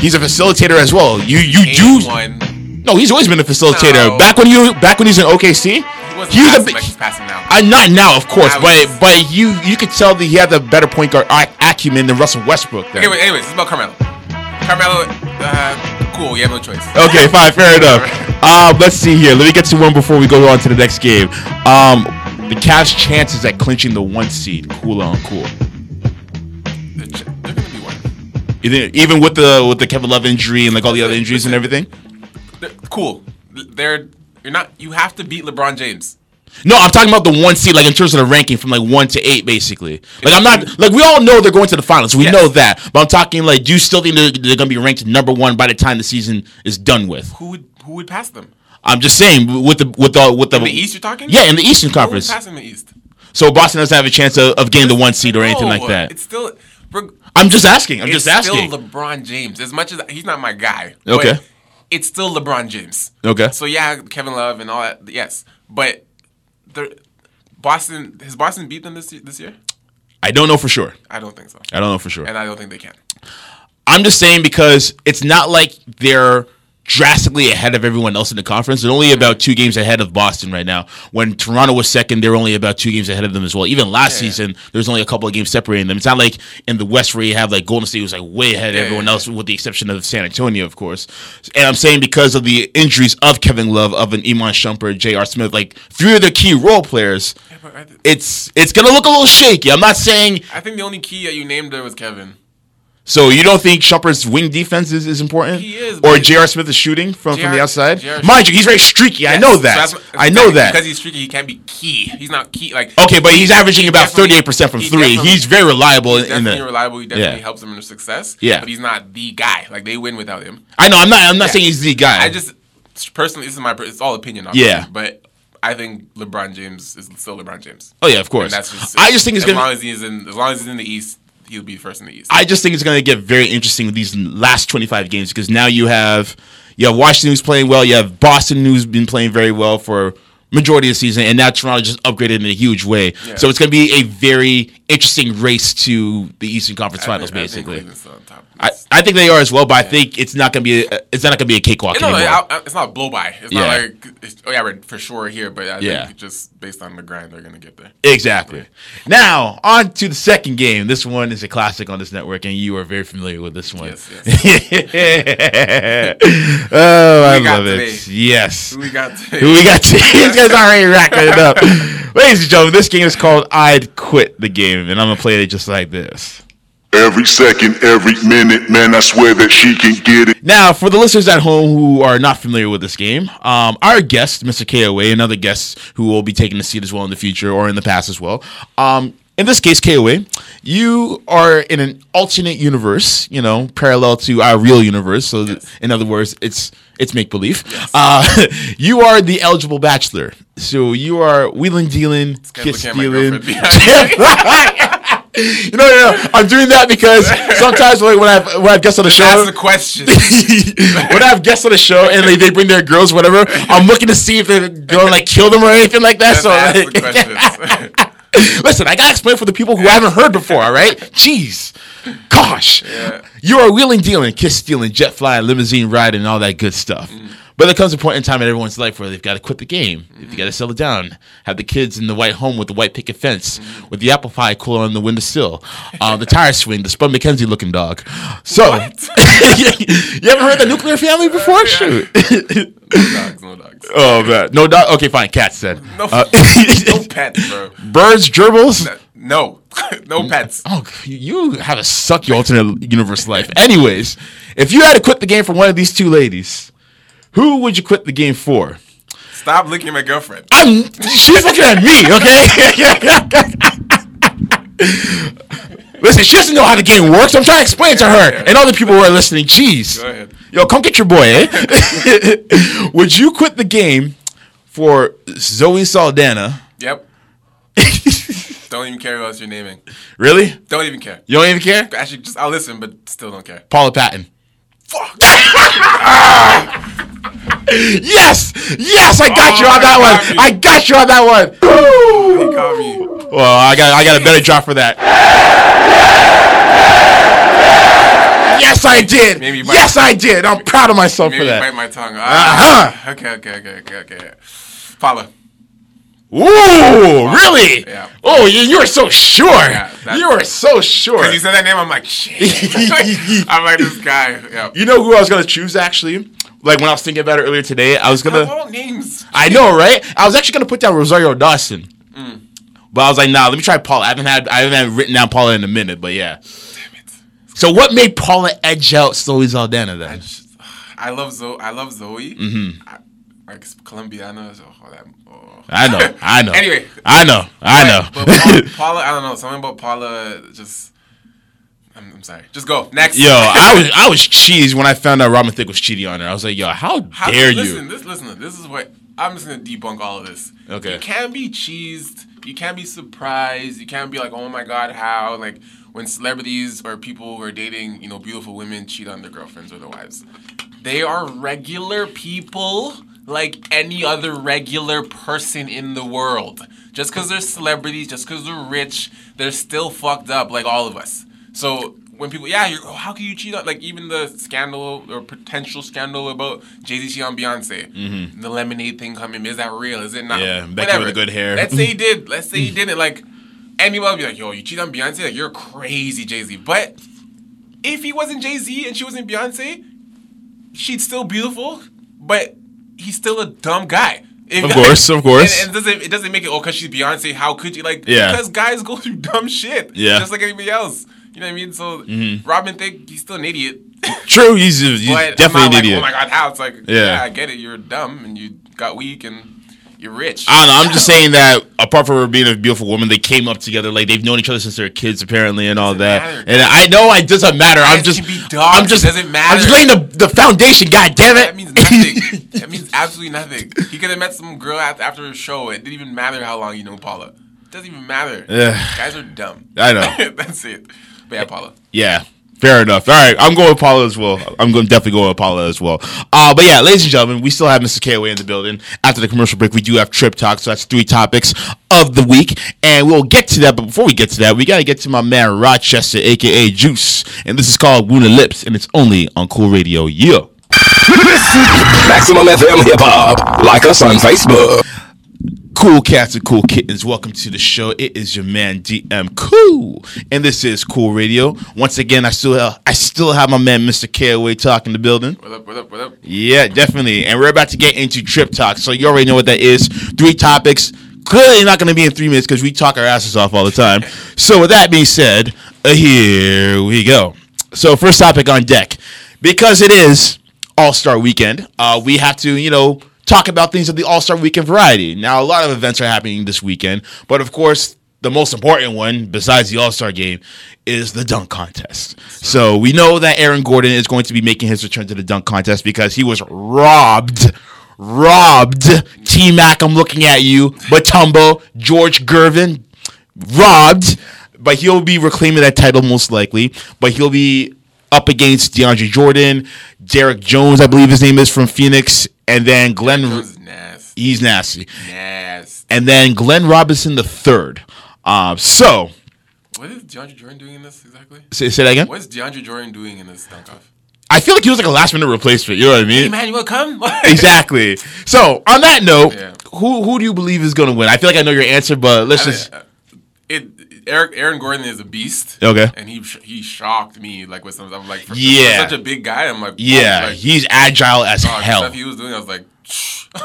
He's a facilitator as well. You you do. anyone- No, he's always been a facilitator. No. Back when you back when he's in OKC, He he was a passing bit. like he's passing now. I'm not now, of course, but but you you could tell that he had the better point guard ac- acumen than Russell Westbrook. Then. Wait, anyways, it's about Carmelo. Carmelo, uh, cool, you have no choice. Okay, fine, fair enough. Um, let's see here. Let me get to one before we go on to the next game. Um, the Cavs' chances at clinching the one seed, cool on cool. Even with the with the Kevin Love injury and like all the other injuries and everything. Cool. They're you're not. You have to beat LeBron James. No, I'm talking about the one seed, like in terms of the ranking from like one to eight, basically. Like I'm not like we all know they're going to the finals. We Yes. know that, but I'm talking like, do you still think they're, they're going to be ranked number one by the time the season is done with? Who would who would pass them? I'm just saying with the with the with the, In the East, you're talking? Yeah, in the Eastern Who would Conference. pass in the East? So Boston doesn't have a chance of, of getting the one seed or anything No, like that. It's still. I'm just asking. I'm it's just asking. It's still LeBron James. As much as he's not my guy. Okay. It's still LeBron James. Okay. So yeah, Kevin Love and all that. Yes, but the Boston has Boston beat them this this year? I don't know for sure. I don't think so, I don't know for sure. and I don't think they can. I'm just saying because it's not like they're drastically ahead of everyone else in the conference. They're only about two games ahead of Boston right now. When Toronto was second, they're only about two games ahead of them as well. Even last Yeah. season, there's only a couple of games separating them. It's not like in the West where you have like Golden State was like way ahead of Yeah, everyone yeah, else, with the exception of San Antonio, of course. And I'm saying because of the injuries of Kevin Love, of an Iman Shumpert, J.R. Smith, like three of their key role players. It's it's gonna look a little shaky. I'm not saying I think the only key that you named there was Kevin. So. You don't think Shumpert's wing defense is, is important? He is, Or J.R. Smith is shooting from, from the outside. Mind you, he's very streaky. I know So that. that's I know that. because he's streaky, he can't be key. He's not key. Like Okay, but he's averaging about thirty-eight percent from he three. He's very reliable he's in, in definitely the. reliable. He definitely Yeah. helps them in their success. Yeah. but he's not the guy. Like they win without him. I know. I'm not. I'm not Yeah. saying he's the guy. I just personally, this is my. It's all opinion. Obviously, Yeah. but I think LeBron James is still LeBron James. Oh yeah, of course. And that's just. I just think it's as gonna. long as he's in, as long as he's in the East, he'll be first in the East. I just think it's going to get very interesting with these last 25 games because now you have you have Washington who's playing well, you have Boston who's been playing very well for majority of the season, and now Toronto just upgraded in a huge way. Yeah. So it's going to be a very interesting race to the Eastern Conference I Finals, think- I think basically. On top. I, I think they are as well, but I think it's not going to be a, it's not going to be a cakewalk no, anymore. I- I- it's not a blow by. It's Yeah. not like it's, oh yeah, we're for sure here, but I Yeah. think just based on the grind, they're gonna get there. Exactly. Now, on to the second game. This one is a classic on this network, and you are very familiar with this one. Yes, oh, I love it. Yes. Who we got today? Who we got today? These guys already racking it up. Ladies and gentlemen, this game is called I'd Quit the Game, and I'm to play it just like this. Every second, every minute, man, I swear that she can get it. Now, for the listeners at home who are not familiar with this game, um, our guest, Mr. KOA, another guest who will be taking the seat as well in the future or in the past as well. Um, in this case, KOA, you are in an alternate universe, you know, parallel to our real universe. So, th- in other words, it's it's make believe. Uh, you are the eligible bachelor. So you are wheeling, dealing, kiss looking at my stealing. You know, no, no, I'm doing that because sometimes like, when I when I have guests on the show, That's the question. when I have guests on the show and like, they bring their girls, whatever, I'm looking to see if they're going to like kill them or anything like that. Just so, like, the questions. listen, I gotta explain for the people who haven't heard before. All right, jeez, gosh, Yeah. you are wheeling, dealing, kiss stealing, jet flying, limousine riding, all that good stuff. Mm. But there comes a point in time in everyone's life where they've got to quit the game. They've got to settle down, have the kids in the white home with the white picket fence, Mm. with the apple pie cooler on the windowsill, uh, the tire swing, the Spud McKenzie looking dog. So, you haven't heard the nuclear family before? Shoot. dogs, no dogs. oh man, no dog. Okay, fine. Cats then. No, Uh, no pets, bro. birds, gerbils. No, no pets. Oh, you have a sucky alternate universe life. Anyways, if you had to quit the game for one of these two ladies, who would you quit the game for? Stop looking at my girlfriend. I'm. She's looking at me. Okay. Listen, she doesn't know how the game works. I'm trying to explain to her and all the people who are listening. Jeez. Go ahead. Yo, come get your boy, eh? would you quit the game for Zoe Saldana? Yep. don't even care who else you're naming. Really? Don't even care. You don't even care? Actually, just I'll listen, but still don't care. Paula Patton. Fuck. Yes! Yes, I got Oh, you on that one. got me. I got you on that one. he caught me. Well, I got I got a better drop for that. Yes, I did. Maybe yes, I did. I'm proud of myself Maybe for that. bite my tongue. Ah, Okay, okay, okay, okay, okay. Paula. Ooh, really? Yeah. Oh, you, you were so sure. that's- you were so sure. Because you said that name, I'm like, shit. I'm like, this guy. Yeah. You know who I was gonna choose actually? Like when I was thinking about it earlier today, I was gonna. all names. I know, right? I was actually gonna put down Rosario Dawson. Mm. But I was like, nah, let me try Paula. I haven't had I haven't written down Paula in a minute, but yeah. So what made Paula edge out Zoe Saldana then? I love Zoe. I love Zoe. Mm-hmm. I, like Colombiana. So, oh, that, oh. I know, I know. Anyway. I know, I know. But Paula, Paula, I don't know. Something about Paula just. I'm, I'm sorry. Just go next. Yo, I was I was cheesed when I found out Robin Thicke was cheating on her. I was like, yo, how, How- dare listen, you? This, listen, this is what I'm just gonna debunk all of this. Okay. You can't be cheesed. You can't be surprised. You can't be like, oh my god, how? Like when celebrities or people who are dating, you know, beautiful women cheat on their girlfriends or their wives. They are regular people like any other regular person in the world. Just because they're celebrities, just because they're rich, they're still fucked up like all of us. So when people, yeah, you're, oh, how can you cheat on, like even the scandal or potential scandal about Jay Z cheating on Beyonce, the lemonade thing coming, is that real? Is it not? Mm-hmm. Yeah, Becky with the good hair. Let's say he did. Let's say he didn't. Like anyone would be like, yo, you cheat on Beyonce? Like you're crazy, Jay Z. But if he wasn't Jay Z and she wasn't Beyonce, she's still beautiful, but he's still a dumb guy. If- Of course, of course. And, and it doesn't it doesn't make it oh because she's Beyonce? How could you like? Yeah. Because guys go through dumb shit. Yeah. Mm-hmm. Just like anybody else. You know what I mean? So Robin Thicke, he's still an idiot. True, he's, he's definitely an not idiot. oh my god, how? It's like, Yeah. yeah. I get it. You're dumb and you got weak and you're rich. I don't know. I'm just saying that apart from her being a beautiful woman, they came up together. Like they've known each other since they were kids, apparently, and all that. matter. And I know it doesn't matter. I'm just, be dogs. I'm just, It doesn't I'm just laying the, the foundation. God damn it! That means nothing. that means absolutely nothing. He could have met some girl after, after a show. It didn't even matter how long you know Paula. It doesn't even matter. Guys are dumb. I know. That's it. But yeah, Paula. Yeah. Fair enough. All right, I'm going with Paula as well. I'm going definitely go with Paula as well. Uh, but yeah, ladies and gentlemen, we still have Mr. KOA in the building. After the commercial break, we do have Trip Talk, so that's three topics of the week, and we'll get to that. But before we get to that, we got to get to my man Rochester, aka Juice, and this is called Wounded Lips, and it's only on Cool Radio. Yeah. Maximum FM Hip Hop. Like us on Facebook. Cool cats and cool kittens, welcome to the show. It is your man DM Cool, and this is Cool Radio. Once again, I still have, I still have my man Mr. KOA talking the building. What up, what up, what up? Yeah, definitely. And we're about to get into Trip Talk. So you already know what that is. Three topics. Clearly not going to be in three minutes because we talk our asses off all the time. So with that being said, uh, here we go. So first topic on deck, because it is All Star Weekend. Uh, we have to, you know, talk about things of the All Star Weekend variety. Now, a lot of events are happening this weekend, but of course, the most important one, besides the All Star game, is the dunk contest. So we know that Aaron Gordon is going to be making his return to the dunk contest because he was robbed. Robbed. T Mac, I'm looking at you. Mutombo, George Gervin, robbed. But he'll be reclaiming that title most likely. But he'll be up against DeAndre Jordan, Derrick Jones, I believe his name is from Phoenix, and then Glenn. Nasty. He's nasty. Nasty. And then Glenn Robinson the third. Um, so What is DeAndre Jordan doing in this exactly? say, say that again. What is DeAndre Jordan doing in this dunk off? I feel like he was like a last minute replacement. You know what I mean? wanna come? exactly. So on that note, Yeah. who who do you believe is going to win? I feel like I know your answer, but let's I mean, just uh, it Eric Aaron Gordon is a beast. Okay. And he he shocked me like with some I'm like for, Yeah. such a big guy. I'm like yeah, like, he's agile as dog, hell. stuff he was doing. I was like,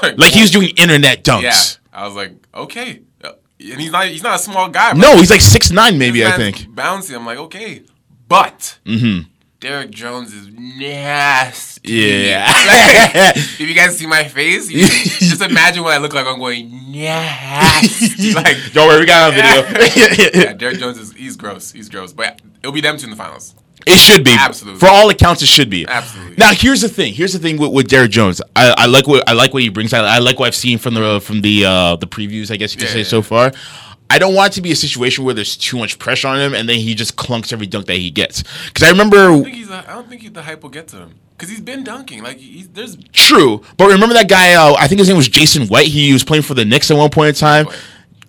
Like he was doing internet dunks. yeah. I was like, okay. Uh, And he's not he's not a small guy. bro. No, he's like six nine, maybe I think. bouncy. I'm like, okay, but Mm-hmm. Derrick Jones is nasty. Yeah. Like, if you guys see my face, you just imagine what I look like. I'm going nasty. like, Don't worry, we got on video. yeah, Derrick Jones is he's gross. He's gross, but it'll be them two in the finals. It should be. Absolutely. For all accounts, it should be. Absolutely. Now, here's the thing. Here's the thing with, with Derrick Jones. I, I like what I like what he brings. I, I like what I've seen from the from the uh, the previews. I guess you could Yeah, say yeah. so far. I don't want it to be a situation where there's too much pressure on him and then he just clunks every dunk that he gets. Because I remember I don't think he's. I don't think he, the hype will get to him because he's been dunking. Like he's there's True, but remember that guy? Uh, I think his name was Jason White. He was playing for the Knicks at one point in time.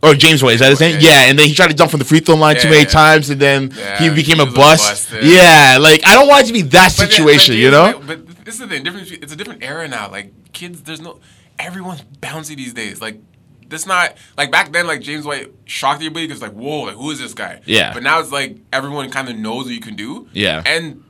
Or James White, is that his name? Yeah, yeah. and then he tried to dunk from the free throw line too many yeah. times, and then Yeah, he became he a bust. yeah. like I don't want it to be that But then- situation, but you know? But this is the thing. Different. It's a different era now. Like kids, there's no. Everyone's bouncy these days. Like. This not like back then. Like James White shocked everybody because like, whoa, like who is this guy? Yeah. But now it's like everyone kind of knows what you can do. Yeah. And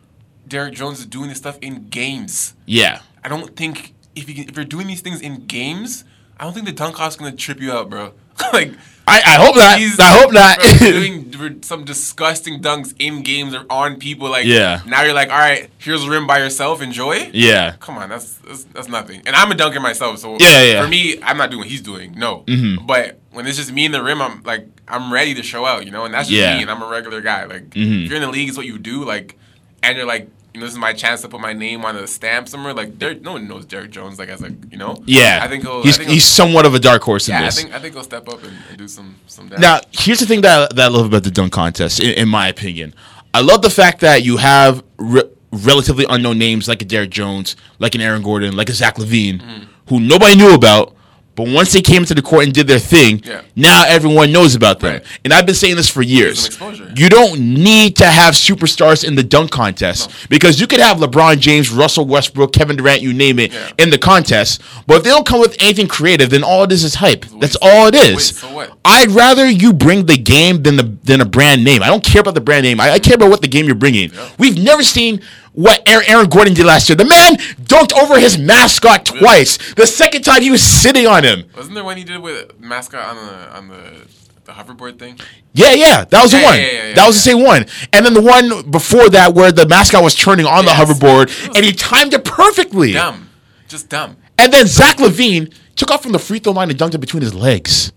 Derrick Jones is doing this stuff in games. Yeah, I don't think if you can, if you're doing these things in games, I don't think the dunk off's gonna trip you out, bro. like I, I hope not. I hope not. doing some disgusting dunks in games or on people. Like Yeah. now you're like, all right, here's a rim by yourself. Enjoy. yeah. Come on, that's, that's that's nothing. And I'm a dunker myself, so Yeah, yeah. For me, I'm not doing what he's doing. No. Mm-hmm. But when it's just me in the rim, I'm like I'm ready to show out, you know. And that's just Yeah. Mm-hmm. me, and I'm a regular guy. Like if you're in the league, it's what you do. Like, and you're like, you know, this is my chance to put my name on a stamp somewhere. Like, Derek, no one knows Derrick Jones. Like as like you know. Yeah. I think he'll. he's I think he's he'll, somewhat of a dark horse in yeah, I this. think I think he'll step up and, and do some some. Damage. Now, here's the thing that, that I love about the dunk contest, in, in my opinion. I love the fact that you have re- relatively unknown names like a Derrick Jones, like an Aaron Gordon, like a Zach LaVine, Mm-hmm. who nobody knew about. But once they came into the court and did their thing, Yeah. now everyone knows about them. Right. And I've been saying this for years. You don't need to have superstars in the dunk contest because you could have LeBron James, Russell Westbrook, Kevin Durant, you name it, Yeah. in the contest. But if they don't come with anything creative, then all it is is hype. That's all it is. Wait, so? I'd rather you bring the game than the than a brand name. I don't care about the brand name. I, I care about what the game you're bringing. We've never seen what Aaron, Gordon did last year. The man dunked over his mascot twice. The second time he was sitting on him. Wasn't there one he did with mascot on the on the the hoverboard thing? Yeah, yeah, that was the one. yeah, yeah, yeah, that was the same one. And then the one before that where the mascot was turning on Yes. the hoverboard and he timed it perfectly. Dumb, just dumb. And then Zach LaVine took off from the free throw line and dunked it between his legs.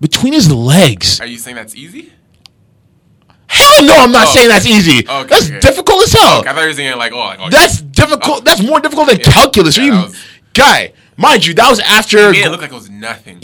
Between his legs. Are you saying that's easy? Hell no, I'm not Oh. saying that's easy. Okay, that's okay. difficult as hell. I thought you were saying like, oh, like, oh, That's difficult. Oh. That's more difficult than calculus. Yeah, you, was- guy? Mind you, that was after. It made it look like it was nothing.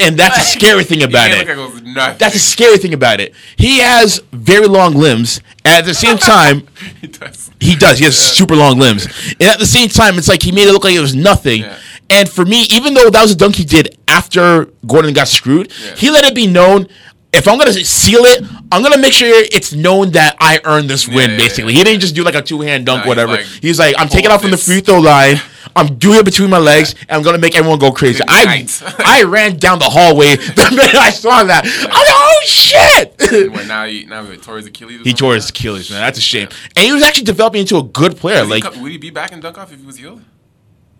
And that's a scary thing It about it. look like it was nothing. That's a scary thing about it. He has very long limbs, and at the same time, He does. he does. He has super long limbs, and at the same time, it's like he made it look like it was nothing. Yeah. And for me, even though that was a dunk he did after Gordon got screwed, Yeah. he let it be known. If I'm gonna seal it, I'm gonna make sure it's known that I earned this win. yeah, basically, yeah. he didn't just do like a two hand dunk, he's whatever. like, He's like, I'm taking off from the free throw line. I'm doing it between my legs, and I'm gonna make everyone go crazy. I I ran down the hallway the minute I saw that. I was like, oh shit! Now he now he tore his Achilles. He tore his? Achilles, man. That's a shame. And he was actually developing into a good player. Like, co- would he be back in dunk off if he was healed?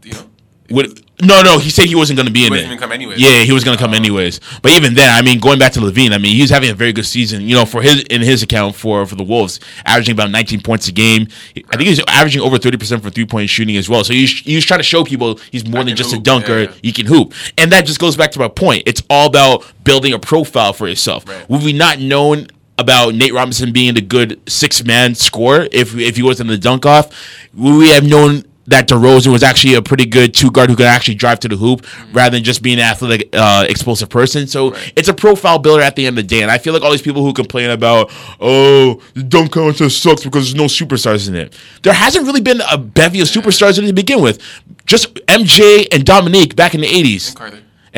Do you know? Would, no, no, he said he wasn't going to be in wasn't it. come anyways. Yeah, he was going to come oh. anyways. But even then, I mean, going back to LaVine, I mean, he was having a very good season. You know, for his in his account for for the Wolves, averaging about 19 points a game. I think he's averaging over 30 percent from three point shooting as well. So he's he's trying to show people he's more I than just a dunker. Yeah, yeah. He can hoop, and that just goes back to my point. It's all about building a profile for yourself. Right. Would we not known? About Nate Robinson being the good six man scorer, if if he wasn't the dunk off, would we have known that DeRozan was actually a pretty good two guard who could actually drive to the hoop rather than just being an athletic, uh, explosive person. So Right. it's a profile builder at the end of the day. And I feel like all these people who complain about, oh, the dunk contest sucks because there's no superstars in it. There hasn't really been a bevy of superstars in it to begin with. Just MJ and Dominique back in the 80s.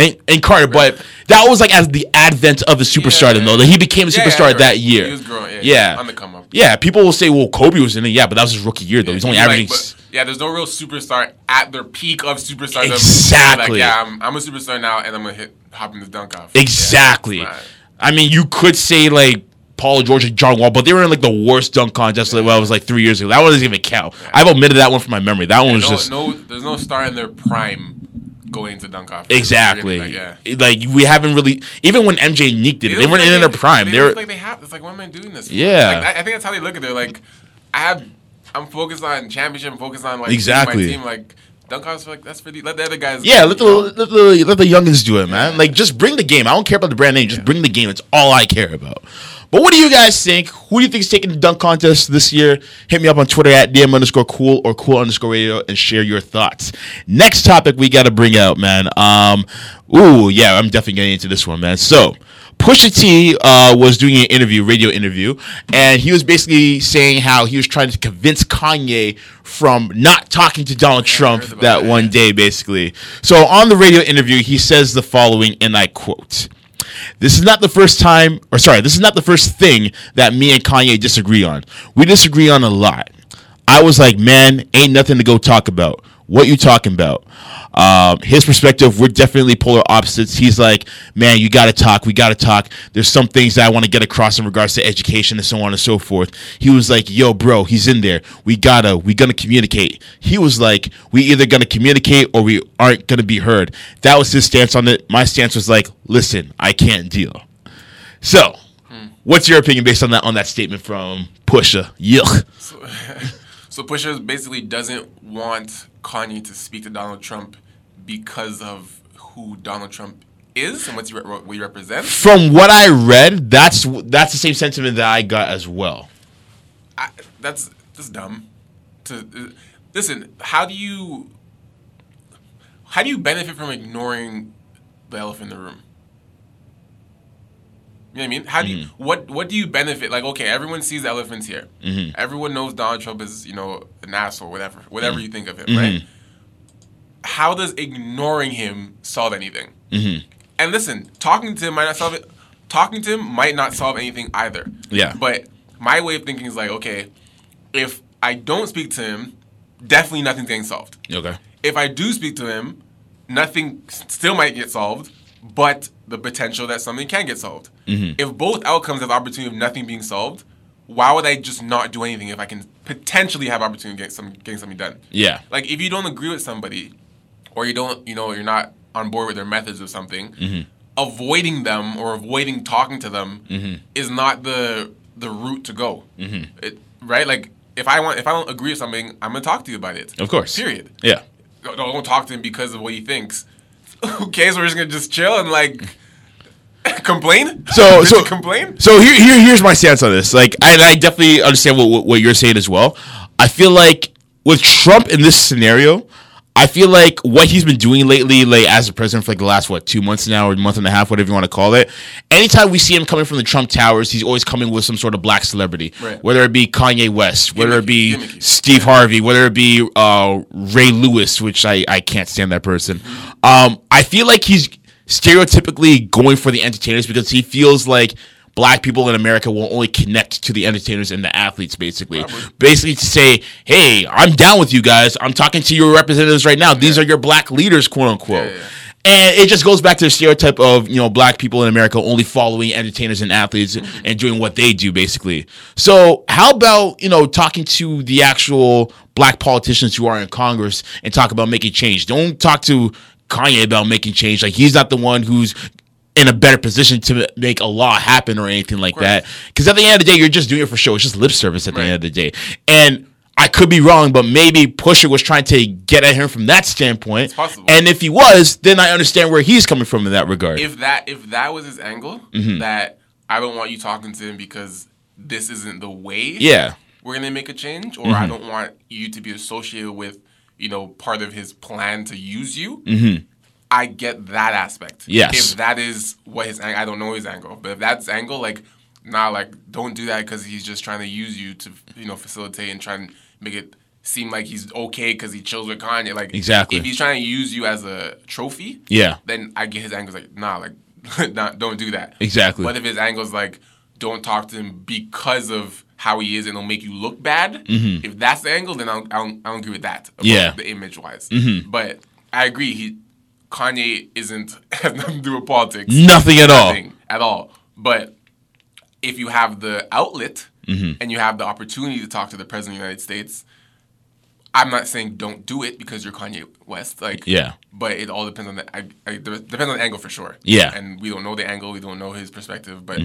And, and Carter, but that was like as the advent of the superstar, Yeah. though. That he became a superstar yeah, that year. He was growing. Yeah, yeah, on the come up. Yeah, people will say, "Well, Kobe was in it." Yeah, but that was his rookie year, though. He's only Like, averaging. but- yeah, there's no real superstar at their peak of superstars. Exactly. Like, yeah, I'm, I'm a superstar now, and I'm gonna hit hop in the dunk off. Exactly. Yeah, I mean, you could say like Paul George and John Wall, but they were in like the worst dunk contest. Like, well, it was like three years ago. That one doesn't even count. I've omitted that one from my memory. That one was no, just no, there's no star in their prime going to dunk off. exactly. Like, yeah. Like we haven't really even when MJ and Nick did it, they weren't like in their prime. They They were like they have. It's like, why am I doing this? Yeah. Like, I, I think that's how they look at it. Like, I have, I'm focused on championship. I'm focused on like Exactly. my team. Like dunk offs, like that's for the let the other guys. yeah. Let the, you know? let the let the youngins do it, man. Like just bring the game. I don't care about the brand name. Just bring the game. It's all I care about. But what do you guys think? Who do you think is taking the dunk contest this year? Hit me up on Twitter at DM underscore cool or cool underscore radio and share your thoughts. Next topic we got to bring out, man. Um, ooh, yeah, I'm definitely getting into this one, man. So, Pusha T uh, was doing an interview, radio interview, and he was basically saying how he was trying to convince Kanye from not talking to Donald Trump that that, one day, basically. So, on the radio interview, he says the following, and I quote. This is not the first time, or sorry, this is not the first thing that me and Kanye disagree on. We disagree on a lot. I was like, man, ain't nothing to go talk about. What you talking about? Um, his perspective, we're definitely polar opposites. He's like, man, you got to talk. We got to talk. There's some things that I want to get across in regards to education and so on and so forth. He was like, yo, bro, he's in there. We gotta, we gonna communicate. He was like, we either gonna communicate or we aren't gonna be heard. That was his stance on it. My stance was like, listen, I can't deal. So, what's your opinion based on that on that statement from Pusha? Yuck. So Pusha basically doesn't want Kanye to speak to Donald Trump because of who Donald Trump is and what's he re- what he represents. From what I read, that's that's the same sentiment that I got as well. I, that's that's dumb. To uh, listen, how do you how do you benefit from ignoring the elephant in the room? You know what I mean? How do you mm-hmm. what what do you benefit? Like, okay, everyone sees the elephants here. Mm-hmm. Everyone knows Donald Trump is you know an asshole, whatever, whatever mm-hmm. you think of him, right? How does ignoring him solve anything? And listen, talking to him might not solve it. Talking to him might not solve anything either. Yeah. But my way of thinking is like, okay, if I don't speak to him, definitely nothing's getting solved. Okay. If I do speak to him, nothing still might get solved, but the potential that something can get solved. Mm-hmm. If both outcomes have opportunity of nothing being solved, why would I just not do anything if I can potentially have opportunity to get some getting something done? Yeah. Like if you don't agree with somebody, or you don't, you know, you're not on board with their methods or something, Mm-hmm. avoiding them or avoiding talking to them Mm-hmm. is not the the route to go. It, right? Like if I want, if I don't agree with something, I'm gonna talk to you about it. Of course. Period. Yeah. Don't, don't talk to him because of what he thinks. okay, so we're just gonna just chill and like complain. So so complain. So here, here here's my stance on this. Like, I, I definitely understand what, what you're saying as well. I feel like with Trump in this scenario, I feel like what he's been doing lately, like as a president for like the last what two months now or a month and a half, whatever you want to call it. Anytime we see him coming from the Trump towers, he's always coming with some sort of black celebrity, Right. whether it be Kanye West, whether it be Gimmicky, gimmicky. Steve Harvey, whether it be uh, Ray Lewis, which I, I can't stand that person. Mm-hmm. Um, I feel like he's stereotypically going for the entertainers because he feels like black people in America will only connect to the entertainers and the athletes, basically. Basically, to say, hey, I'm down with you guys. I'm talking to your representatives right now. These are your black leaders, quote unquote. Yeah, yeah. And it just goes back to the stereotype of you know black people in America only following entertainers and athletes and doing what they do basically. So how about you know talking to the actual black politicians who are in Congress and talk about making change? Don't talk to Kanye about making change. Like he's not the one who's in a better position to make a law happen or anything like that. Because at the end of the day, you're just doing it for show. It's just lip service at the end of the day. And I could be wrong, but maybe Pusha was trying to get at him from that standpoint. possible. And if he was, then I understand where he's coming from in that regard. if that if that was his angle, Mm-hmm. that I don't want you talking to him because this isn't the way. yeah. we're gonna make a change, or Mm-hmm. I don't want you to be associated with, you know, part of his plan to use you. I get that aspect. Mm-hmm. Yes. If that is what his, I don't know his angle, but if that's angle, like, nah, like, don't do that because he's just trying to use you to, you know, facilitate and try and make it seem like he's okay because he chills with Kanye. Like, Exactly. If he's trying to use you as a trophy, Yeah. then I get his angles like, nah, like, nah, don't do that. Exactly. But if his angle's like, don't talk to him because of how he is and it'll make you look bad, if that's the angle, then I don't, I don't, I don't agree with that. Mm-hmm. Yeah. The image wise. But I agree, he Kanye isn't, has nothing to do with politics. Nothing at all. At all. But if you have the outlet Mm-hmm. and you have the opportunity to talk to the president of the United States, I'm not saying don't do it because you're Kanye West. Like, Yeah. But it all depends on the I, I, depends on the angle for sure. Yeah. Mm-hmm. And we don't know the angle. We don't know his perspective. But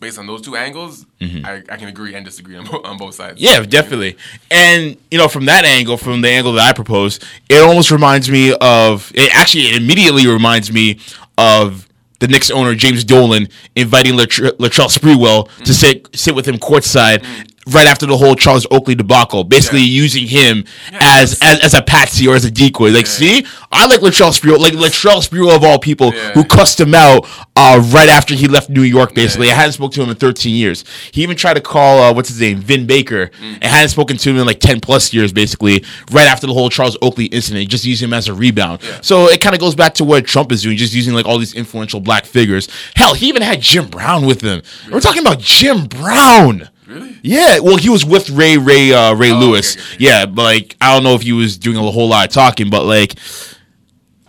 based on those two angles, mm-hmm. I, I can agree and disagree on, bo- on both sides. Yeah, definitely. And you know, from that angle, from the angle that I propose, it almost reminds me of. It actually it immediately reminds me of the Knicks owner James Dolan inviting Latr- Latrell Sprewell to mm-hmm. sit sit with him courtside. Mm-hmm. Right after the whole Charles Oakley debacle, basically Yeah. using him as, as as a patsy or as a decoy. Like, see, I like Latrell Sprewell, like Latrell Sprewell of all people, Yeah. who cussed him out uh, right after he left New York. Basically, I hadn't spoken to him in 13 years. He even tried to call uh, what's his name, Vin Baker, Mm. and hadn't spoken to him in like 10 plus years. Basically, right after the whole Charles Oakley incident, just using him as a rebound. So it kind of goes back to what Trump is doing, just using like all these influential black figures. Hell, he even had Jim Brown with him. We're talking about Jim Brown. Really? Yeah, well, he was with Ray Ray uh, Ray Oh, Lewis. okay, okay. Yeah, but like I don't know if he was doing a whole lot of talking, but like.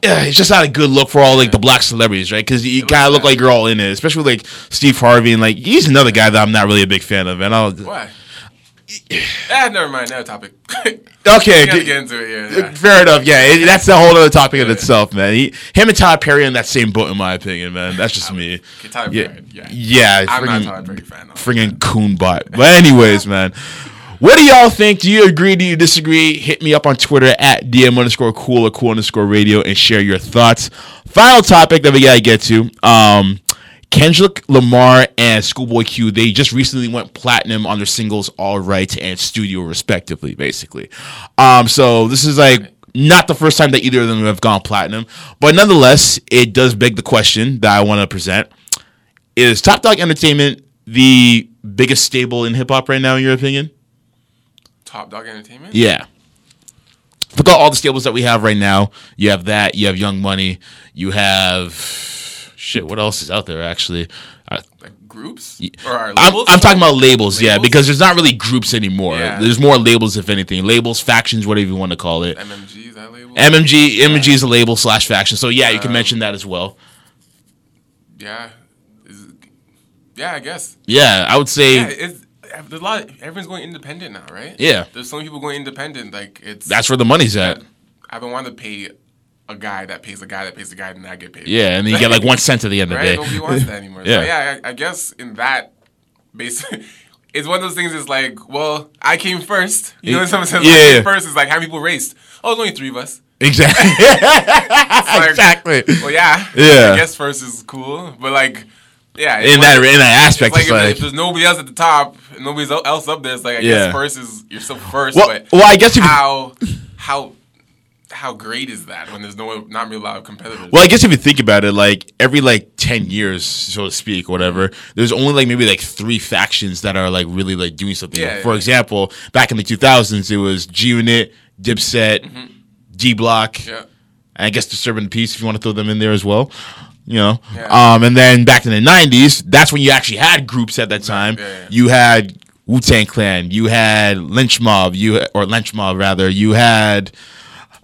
Yeah, it's just not a good look for all like the black celebrities, right? Because you kind of look like you're all in it, especially like Steve Harvey and like he's another guy that I'm not really a big fan of. And I'll Why? ah, never mind. Another topic. okay, Gotta get into it. Yeah. yeah. fair enough. Yeah, it, that's a whole other topic in itself, man. He, him and Tyler Perry in that same boat, in my opinion, man. That's just me. Tyler Yeah, Perry, yeah. yeah, I'm not a friggin- Perry fan. though. friggin' coonbot. But anyways, man. What do y'all think? Do you agree? Do you disagree? Hit me up on Twitter at DM underscore cool or cool underscore radio and share your thoughts. Final topic that we gotta get to. Um Kendrick Lamar and Schoolboy Q, they just recently went platinum on their singles All Right and Studio respectively, basically. Um, so this is like not the first time that either of them have gone platinum, but nonetheless, it does beg the question that I want to present. Is Top Dawg Entertainment the biggest stable in hip hop right now, in your opinion? Top Dawg Entertainment. Yeah. Forgot all the stables that we have right now. You have that. You have Young Money. You have shit. What else is out there? Actually, uh, Like groups or I'm, labels? I'm talking about labels, yeah, because there's not really groups anymore. Yeah. There's more labels, if anything. Labels, factions, whatever you want to call it. MMG. Is that label? MMG, MMG is a label slash faction. So yeah, you can mention that as well. yeah. Yeah, I guess. Yeah, I would say Yeah, it's there's a lot. everyone's going independent now, right? Yeah. There's some people going independent. Like it's. that's where the money's at. I've been wanting to pay a guy that pays a guy that pays a guy, and I get paid. Yeah, and then you get like one cent at the end of the right? day. Nobody wants that anymore. Yeah. So yeah, I, I guess in that base, it's one of those things. It's like, well, I came first. You know, what someone says Yeah, I yeah. first. is like how many people raced. Oh, there's only three of us. Exactly. It's like, exactly. Well, yeah. Yeah. I guess first is cool, but like, yeah. In that in that aspect, It's it's like, if, like, if there's nobody else at the top and nobody else up there, it's like I Yeah. guess first is you're still first, well, but well, I guess you, how how how great is that when there's no not really a lot of competitors? Well, I guess if you think about it, like every like ten years, so to speak, whatever, there's only like maybe like three factions that are like really like doing something. Yeah, For yeah. example, back in the 2000s, it was G Unit, Dipset, D Block, Mm-hmm. yeah. and I guess Disturbing Peace if you want to throw them in there as well. You know, um, and then back in the '90s, that's when you actually had groups at that time. You had Wu Tang Clan, you had Lynch Mob, you or Lynch Mob rather, you had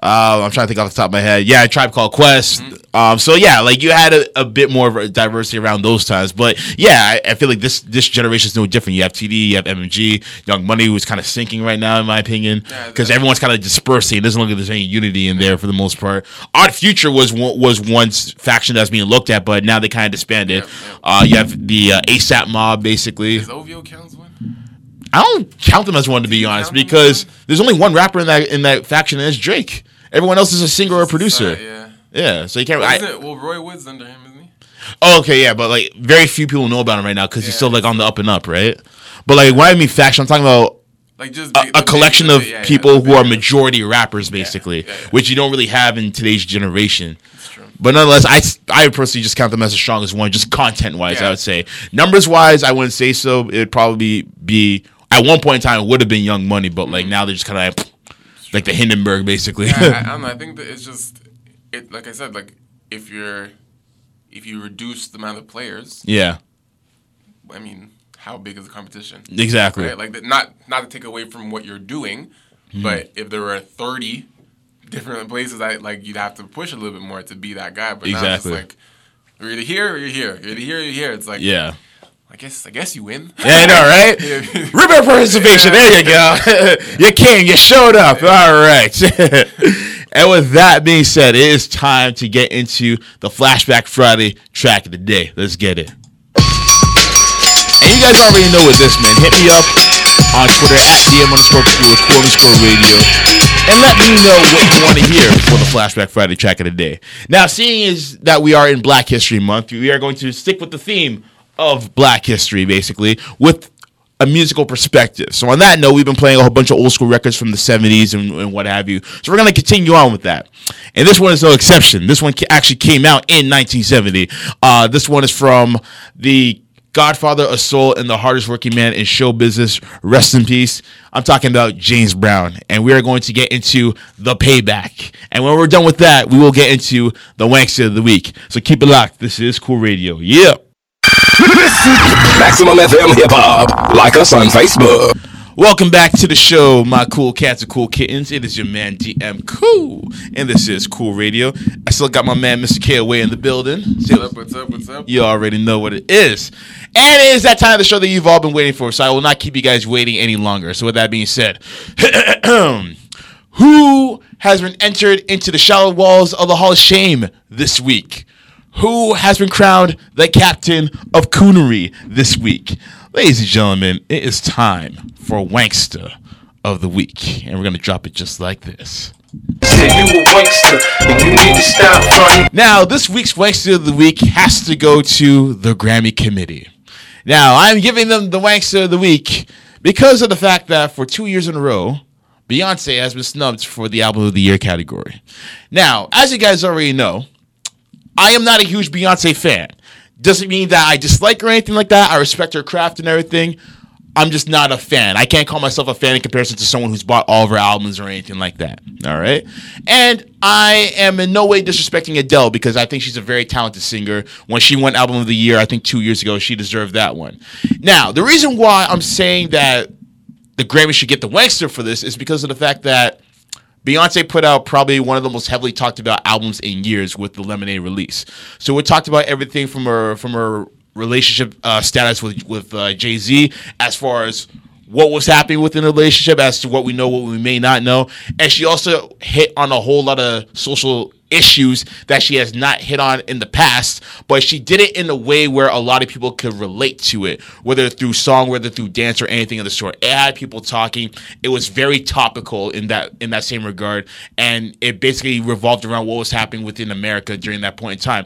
uh, I'm trying to think off the top of my head. Yeah, Tribe Called Quest. Mm-hmm. Um, so yeah, like you had a, a bit more of a diversity around those times. But yeah, I, I feel like this this generation is no different. You have TD, you have MMG, Young Money, who's kind of sinking right now, in my opinion, because that- everyone's kind of dispersing. It doesn't look like there's any unity in there for the most part. Odd Future was one- was once faction that's being looked at, but now they kind of disbanded. Yeah, yeah. Uh, you have the uh, ASAP mob, basically. Is OVO one? I don't count them as one to be honest, because there's only one rapper in that in that faction, and it's Drake. Everyone else is a singer or a producer. Yeah. Yeah, so you can't. Well, I, it, well, Roy Wood's under him, isn't he? oh, okay, yeah, but like very few people know about him right now because he's still like on the up and up, right? But like when I mean faction, I'm talking about Like just a, a collection of yeah, yeah, people the who are majority rappers, basically, yeah, yeah. which you don't really have in today's generation. true. But nonetheless, I I personally just count them as the strongest one, just content wise. I would say numbers wise, I wouldn't say so. It'd probably be at one point in time it would have been Young Money, but like now they're just kind of like, like the Hindenburg, basically. Mm-hmm. Yeah, I, I don't know. I think that it's just it. Like I said, like if you're if you reduce the amount of players, yeah, I mean, how big is the competition? exactly. Right? Like that, not not to take away from what you're doing, Hmm. but if there were thirty different places, I like you'd have to push a little bit more to be that guy. But now it's Exactly. just like you're either here or you're here. You're either here or you're here. It's like Yeah. I guess I guess you win. Yeah, I know, right? Ribbon participation. There you go. you came. You showed up. All right. and with that being said, it is time to get into the Flashback Friday track of the day. Let's get it. And you guys already know what this, man. Hit me up on Twitter at DM underscore cool or cool underscore radio. And let me know what you want to hear for the Flashback Friday track of the day. Now, seeing is that we are in Black History Month, we are going to stick with the theme of Black History, basically, with a musical perspective. So on that note, we've been playing a whole bunch of old school records from the 70s and, and what have you. So we're going to continue on with that. And this one is no exception. This one actually came out in 1970. Uh, this one is from the Godfather of Soul and the hardest working man in show business. Rest in peace. I'm talking about James Brown. And we are going to get into the payback. And when we're done with that, we will get into the wankster of the week. So keep it locked. This is Cool Radio. Yeah. Maximum FM Hip Hop. Like us on Facebook. Welcome back to the show, my cool cats and cool kittens. It is your man DM Cool, and this is Cool Radio. I still got my man Mr. KOA in the building. What's up? What's up? What's up? You already know what it is. And it is that time of the show that you've all been waiting for, so I will not keep you guys waiting any longer. So, with that being said, who has been entered into the shallow walls of the Hall of Shame this week? Who has been crowned the captain of coonery this week? Ladies and gentlemen, it is time for Wankster of the Week. And we're going to drop it just like this. Now, this week's Wankster of the Week has to go to the Grammy Committee. Now, I'm giving them the Wankster of the Week because of the fact that for two years in a row, Beyonce has been snubbed for the Album of the Year category. Now, as you guys already know, I am not a huge Beyonce fan. Doesn't mean that I dislike her or anything like that. I respect her craft and everything. I'm just not a fan. I can't call myself a fan in comparison to someone who's bought all of her albums or anything like that. All right. And I am in no way disrespecting Adele because I think she's a very talented singer. When she won Album of the Year, I think two years ago, she deserved that one. Now, the reason why I'm saying that the Grammy should get the Wankster for this is because of the fact that Beyonce put out probably one of the most heavily talked about albums in years with the Lemonade release. So we talked about everything from her from her relationship uh, status with with uh, Jay Z, as far as what was happening within the relationship, as to what we know, what we may not know, and she also hit on a whole lot of social issues that she has not hit on in the past, but she did it in a way where a lot of people could relate to it, whether through song, whether through dance or anything of the sort. It had people talking. It was very topical in that in that same regard, and it basically revolved around what was happening within America during that point in time.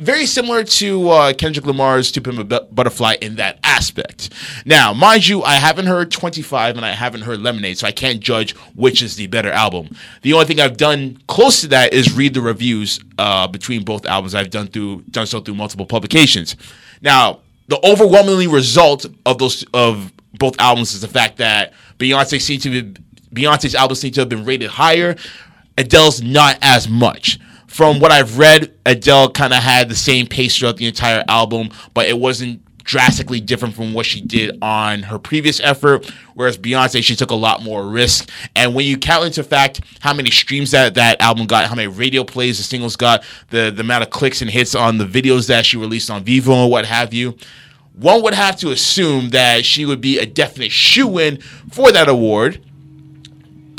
Very similar to uh, Kendrick Lamar's "To Pimp a Butterfly" in that aspect. Now, mind you, I haven't heard 25 and I haven't heard Lemonade, so I can't judge which is the better album. The only thing I've done close to that is read the reviews uh, between both albums. I've done through done so through multiple publications. Now, the overwhelmingly result of those of both albums is the fact that Beyonce seemed to be Beyonce's albums seem to have been rated higher. Adele's not as much. From what I've read, Adele kind of had the same pace throughout the entire album, but it wasn't drastically different from what she did on her previous effort. Whereas Beyonce, she took a lot more risk. And when you count into fact how many streams that that album got, how many radio plays the singles got, the the amount of clicks and hits on the videos that she released on Vevo and what have you, one would have to assume that she would be a definite shoe in for that award.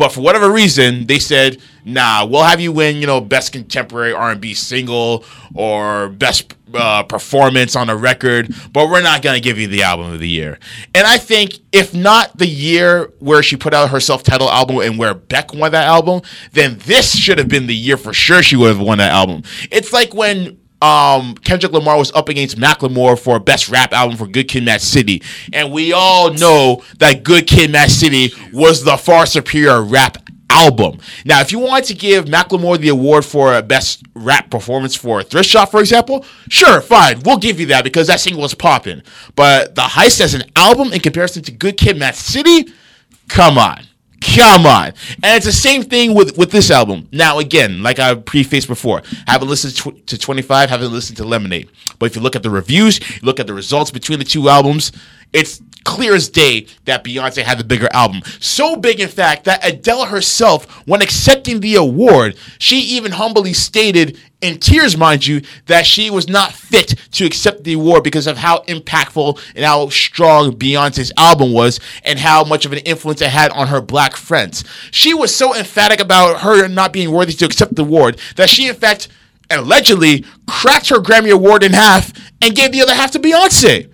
But for whatever reason, they said, "Nah, we'll have you win, you know, best contemporary R&B single or best uh, performance on a record, but we're not gonna give you the album of the year." And I think, if not the year where she put out her self-titled album and where Beck won that album, then this should have been the year for sure she would have won that album. It's like when um, Kendrick Lamar was up against Macklemore for best rap album for Good Kid, Mad City, and we all know that Good Kid, Mad City was the far superior rap album. Now, if you wanted to give Macklemore the award for best rap performance for Thrift Shop, for example, sure, fine, we'll give you that because that single was popping. But the Heist as an album in comparison to Good Kid, Mad City, come on. Come on. And it's the same thing with, with this album. Now, again, like I prefaced before, haven't listened to, to 25, haven't listened to Lemonade. But if you look at the reviews, look at the results between the two albums, it's clear as day that Beyonce had the bigger album. So big, in fact, that Adele herself, when accepting the award, she even humbly stated, in tears, mind you, that she was not fit to accept the award because of how impactful and how strong Beyonce's album was and how much of an influence it had on her black friends. She was so emphatic about her not being worthy to accept the award that she, in fact, allegedly cracked her Grammy Award in half and gave the other half to Beyonce.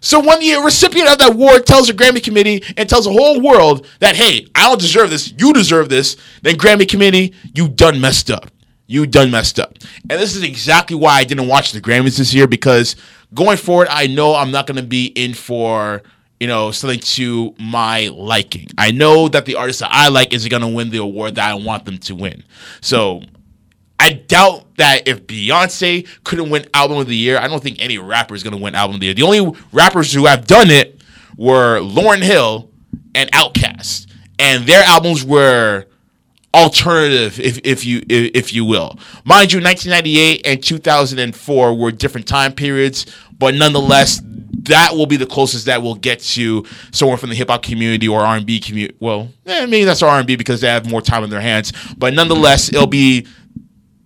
So when the recipient of that award tells the Grammy committee and tells the whole world that, hey, I don't deserve this, you deserve this, then Grammy committee, you done messed up. You done messed up. And this is exactly why I didn't watch the Grammys this year because going forward, I know I'm not going to be in for you know something to my liking. I know that the artist that I like isn't going to win the award that I want them to win. So I doubt that if Beyonce couldn't win Album of the Year, I don't think any rapper is going to win Album of the Year. The only rappers who have done it were Lauryn Hill and Outkast, and their albums were alternative, if if you if, if you will. Mind you, 1998 and 2004 were different time periods, but nonetheless, that will be the closest that will get to someone from the hip hop community or R and B community. Well, eh, maybe that's R and B because they have more time in their hands, but nonetheless, it'll be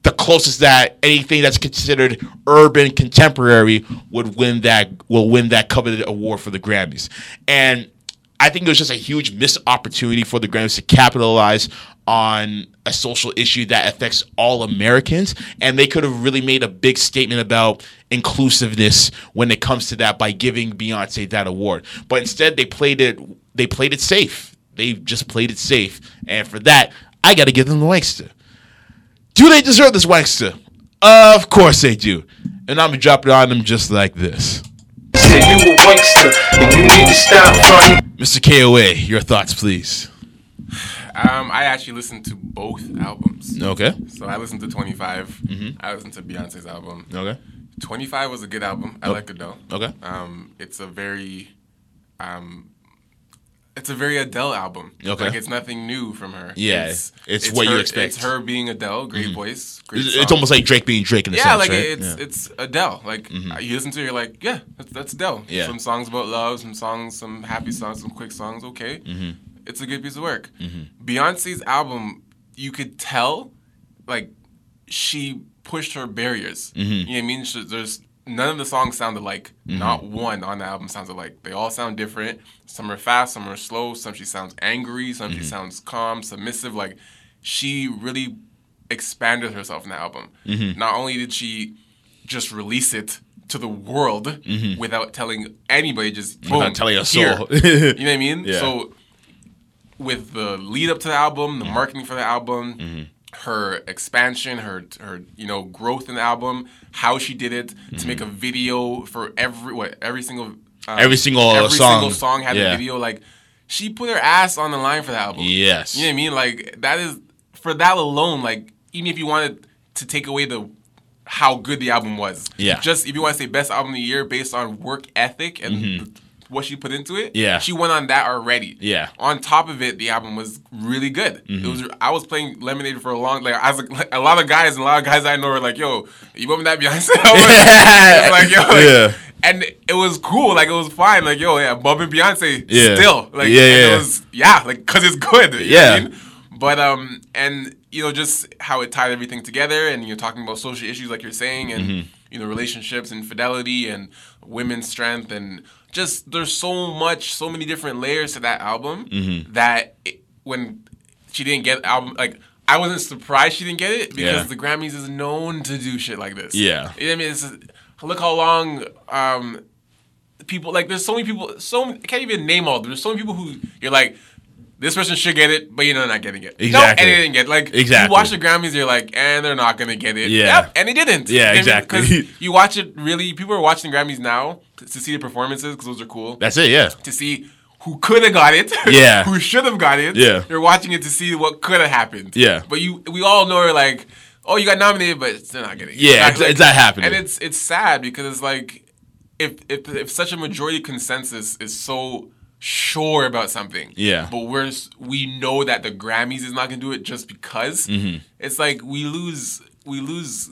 the closest that anything that's considered urban contemporary would win that will win that coveted award for the Grammys. And I think it was just a huge missed opportunity for the Grammys to capitalize on a social issue that affects all Americans. And they could have really made a big statement about inclusiveness when it comes to that by giving Beyonce that award. But instead they played it they played it safe. They just played it safe. And for that, I gotta give them the wankster. Do they deserve this wankster? Of course they do. And I'm gonna drop it on them just like this. You a wankster, and you need to stop. Mr. KOA, your thoughts, please. Um, I actually listened to both albums. Okay. So I listened to 25. I listened to Beyonce's album. Okay. 25 was a good album. I like it though. Okay. Um, it's a very, um, it's a very Adele album. Okay. Like it's nothing new from her. Yeah, it's what you expect. It's her being Adele, great voice, great. It's, it's almost like Drake being Drake in the yeah, sense, like right? it's Yeah. Mm-hmm. it's Adele. Like uh, you listen to it, you're like, yeah, that's, that's Adele. Yeah. Some songs about love, some songs, some happy songs, some quick songs. Okay, Mm-hmm. it's a good piece of work. Beyonce's album, you could tell, like, she pushed her barriers. Mm-hmm. You know what I mean? She, there's none of the songs sounded like. Not one on the album sounds like They all sound different. Some are fast, some are slow. Some she sounds angry. Some Mm-hmm. she sounds calm, submissive. Like she really expanded herself in the album. Mm-hmm. Not only did she just release it to the world without telling anybody, just Mm-hmm. Without telling a soul. you know what I mean? Yeah. So with the lead up to the album, the marketing for the album, Mm-hmm. Her expansion, her her you know growth in the album, how she did it to make a video for every what every single um, Mm-hmm. Every single every song. single song had Yeah. a video like she put her ass on the line for the album. Yes. You know what I mean? Like that is for that alone. Like even if you wanted to take away the how good the album was, Yeah. Just if you want to say best album of the year based on work ethic and the- what she put into it, Mm-hmm. Yeah. she went on that already. Yeah. Mm-hmm. On top of it, the album was really good. It was. I was playing Lemonade for a long. Like I was like, a lot of guys and a lot of guys I know were like, "Yo, you bumping that Beyonce?" album?" like yo, like, Yeah. And it was cool. Like it was fine. Like yo, yeah, bumping Beyonce Yeah. still. Like Yeah, yeah. It was yeah, like cause it's good. you know what Yeah. I mean? But um, and you know, just how it tied everything together, and you're talking about social issues, like you're saying, and Mm-hmm. you know, relationships and fidelity and women's strength, and just there's so much, so many different layers to that album Mm-hmm. that it, when she didn't get album, like I wasn't surprised she didn't get it because Yeah. the Grammys is known to do shit like this. Yeah. you know I mean, it's, look how long um people like there's so many people so I can't even name all. There's so many people who you're like this person should get it, but you know they're not getting it. No, Exactly. and they didn't get it. like Exactly. You watch the Grammys, you're like, and they're not gonna get it. Yeah. Yep, and they didn't. Yeah, You know what I mean? you watch it really. People are watching the Grammys now to, to see the performances because those are cool. That's it, yeah. to see who could have got it. Yeah. who should have got it. Yeah. You're watching it to see what could have happened. Yeah. But you, we all know, like, oh, you got nominated, but they're not getting it. Yeah, Like- it's- it's not happening. And it's it's sad because it's like if if if such a majority consensus is so sure about something. Yeah. But we're we know that the Grammys is not gonna do it just because. Mm-hmm. It's like we lose we lose.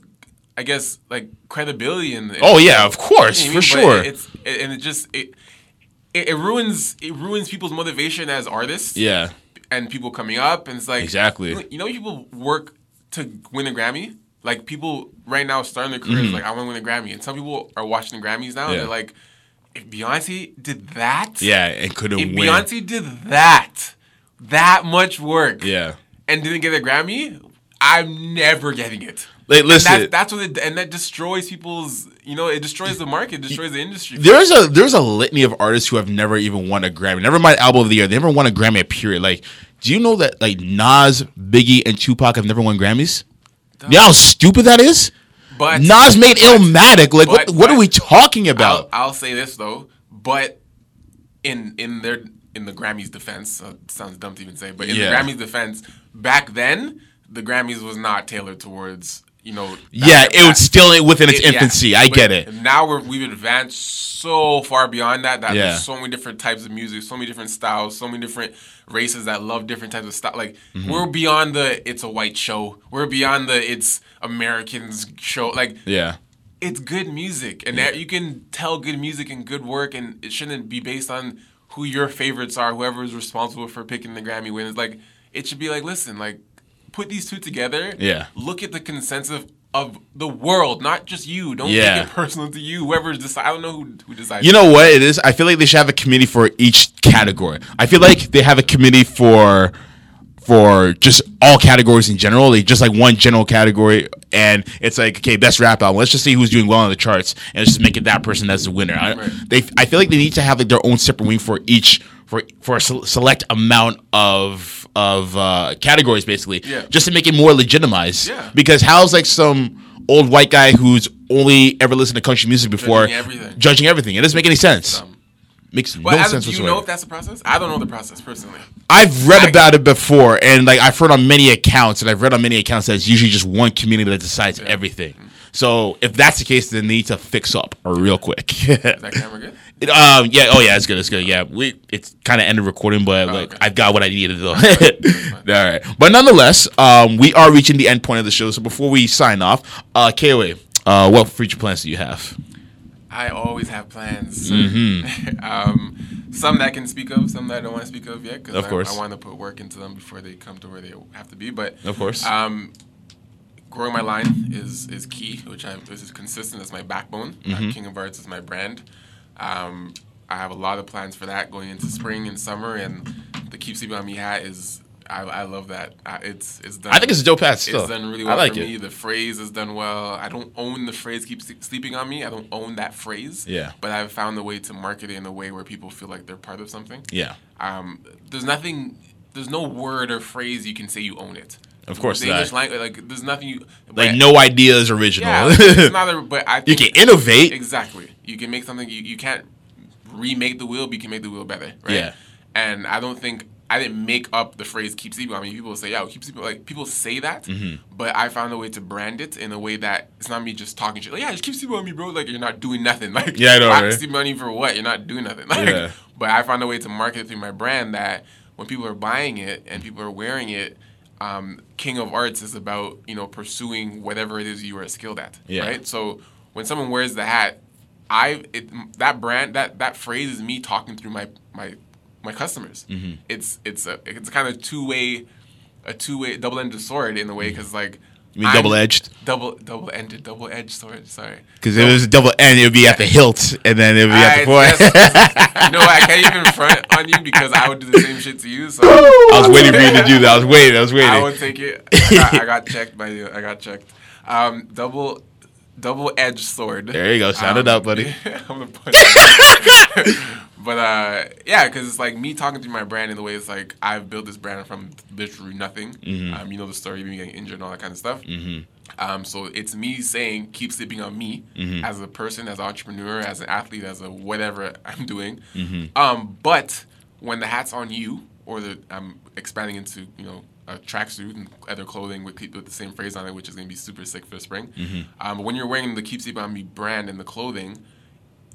I guess like credibility in. in Oh yeah, of course, you know for I mean? Sure. It's it, and it just it, it it ruins it ruins people's motivation as artists. Yeah. And people coming up and it's like Exactly. You know, people work to win a Grammy. Like people right now starting their careers like I want to win a Grammy, and some people are watching the Grammys now. Mm-hmm. Yeah. and They're like, if Beyonce did that, Yeah, and couldn't if win. Beyonce did that, that much work, Yeah. and didn't get a Grammy, I'm never getting it. Like, And listen, that's, that's what it, and that destroys people's, you know, it destroys the market, destroys the industry. there's a there's a litany of artists who have never even won a Grammy. Never mind album of the year. They never won a Grammy. Period. Like, do you know that like Nas, Biggie, and Tupac have never won Grammys? You know how stupid that is. But Nas made Illmatic. Like, what but- what are but- we talking about? I'll, I'll say this though, but in in their in the Grammys defense, uh, sounds dumb to even say, but in Yeah. the Grammys defense, back then the Grammys was not tailored towards you know. yeah, it was still within its it- yeah. infancy. I But get it. Now we're, we've advanced so far beyond that that Yeah. there's so many different types of music, so many different styles, so many different races that love different types of style. Like Mm-hmm. we're beyond the it's a white show. We're beyond the it's Americans show. Like Yeah. it's good music, and that you can tell good music and good work, and it shouldn't be based on who your favorites are, whoever is responsible for picking the Grammy winners. Like it should be like, listen, like put these two together. Yeah. Look at the consensus of the world, not just you. Don't Yeah. take it personal to you. Whoever's decide, I don't know who who decides. You know what it is? I feel like they should have a committee for each category. I feel like they have a committee for for just all categories in general. They just like one general category, and it's like okay, best rap album. Let's just see who's doing well on the charts, and let's just make it that person that's the winner. I, They, I feel like they need to have like their own separate wing for each for for a select amount of of uh, categories, basically, Yeah. just to make it more legitimized. Yeah. Because how's like some old white guy who's only ever listened to country music before Judging everything. judging everything? It doesn't make any sense. Makes Well, no sense do you whatsoever. know if that's the process? I don't know the process personally. I've read I- about it before, and like I've heard on many accounts, and I've read on many accounts that it's usually just one community that decides everything. So if that's the case, then they need to fix up real quick. Is that camera good? It, um, yeah, oh yeah, it's good, it's good. Yeah, we it's kind of ended recording, but like okay. I've got what I needed though. All right, but nonetheless, um, we are reaching the end point of the show. So before we sign off, uh, KOA, uh, what future plans do you have? I always have plans. Mm-hmm. um, some that I can speak of, some that I don't want to speak of yet, because Of I, course. I want to put work into them before they come to where they have to be. But Of course. um, growing my line is is key, which I this is consistent as my backbone. Uh, Mm-hmm. King of Arts is my brand. Um, I have a lot of plans for that going into spring and summer, and the Keep Sleeping on Me hat is. I, I love that. Uh, it's it's done. I think it's a dope hat still. It's done really I well like for it. me. The phrase is done well. I don't own the phrase "keep sleeping on me." I don't own that phrase. Yeah. But I've found a way to market it in a way where people feel like they're part of something. Yeah, Um, there's nothing. There's no word or phrase you can say you own it. Of course the not. English language, like there's nothing you. like no idea is original. Yeah, it's not a, but I you can innovate. Exactly. You can make something. You, you can't remake the wheel, but you can make the wheel better, right? Yeah. And I don't think I didn't make up the phrase "keep sleeping." I mean, people say, "Yeah, keep sleeping." Like people say that, Mm-hmm. but I found a way to brand it in a way that it's not me just talking shit. Like, yeah, just keep sleeping on me, bro. Like you're not doing nothing. Like Yeah, I know, right? Sleeping on you for what? You're not doing nothing. Like, Yeah. But I found a way to market it through my brand that when people are buying it and people are wearing it. Um, King of Arts is about you know pursuing whatever it is you are skilled at, Yeah. right? So when someone wears the hat, I it, that brand that that phrase is me talking through my my my customers. Mm-hmm. It's it's a it's kind of two way a two way double ended sword in a way because like Mm-hmm. You mean double-edged? double double ended double edged sword. Sorry. Because if it was a double N, it would be at the hilt, and then it would be at the I- point. yes, you know what? I can't even front on you because I would do the same shit to you. So I was waiting for you to do that. I was waiting. I was waiting. I would take it. I got, I got checked by you. I got checked. Um, double double edged sword. There you go. It Um, out, buddy. I'm but uh, yeah, because it's like me talking through my brand in the way it's like I've built this brand from literally nothing. Mm-hmm. Um, you know the story, me getting injured and all that kind of stuff. Um, so it's me saying, keep sleeping on me Mm-hmm. as a person, as an entrepreneur, as an athlete, as a whatever I'm doing. Mm-hmm. Um, but when the hat's on you, or the I'm expanding into you know a tracksuit and other clothing with, with the same phrase on it, which is gonna be super sick for spring. Mm-hmm. Um, but when you're wearing the keep sleeping on me brand and the clothing,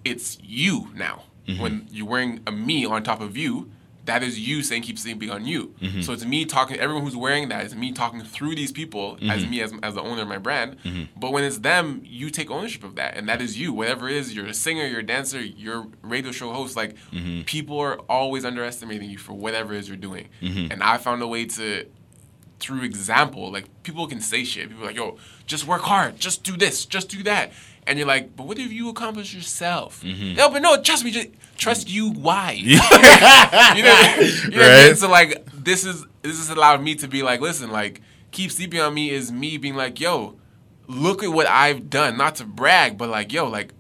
it's you now. Mm-hmm. When you're wearing a me on top of you, that is you saying keep sleeping on you. Mm-hmm. So it's me talking. Everyone who's wearing that is me talking through these people as Mm-hmm. me as, as the owner of my brand. But when it's them, you take ownership of that, and that is you. Whatever it is, you're a singer, you're a dancer, you're a radio show host. Like Mm-hmm. people are always underestimating you for whatever it is you're doing. Mm-hmm. And I found a way to through example, like people can say shit. People are like, yo, just work hard, just do this, just do that. And you're like, but what if you accomplish yourself? Mm-hmm. No, but no, trust me, just trust you. Why? you know, you know what I mean? Right. So like, this is this has allowed me to be like, listen, like, keep sleeping on me is me being like, yo, look at what I've done. Not to brag, but like, yo, like,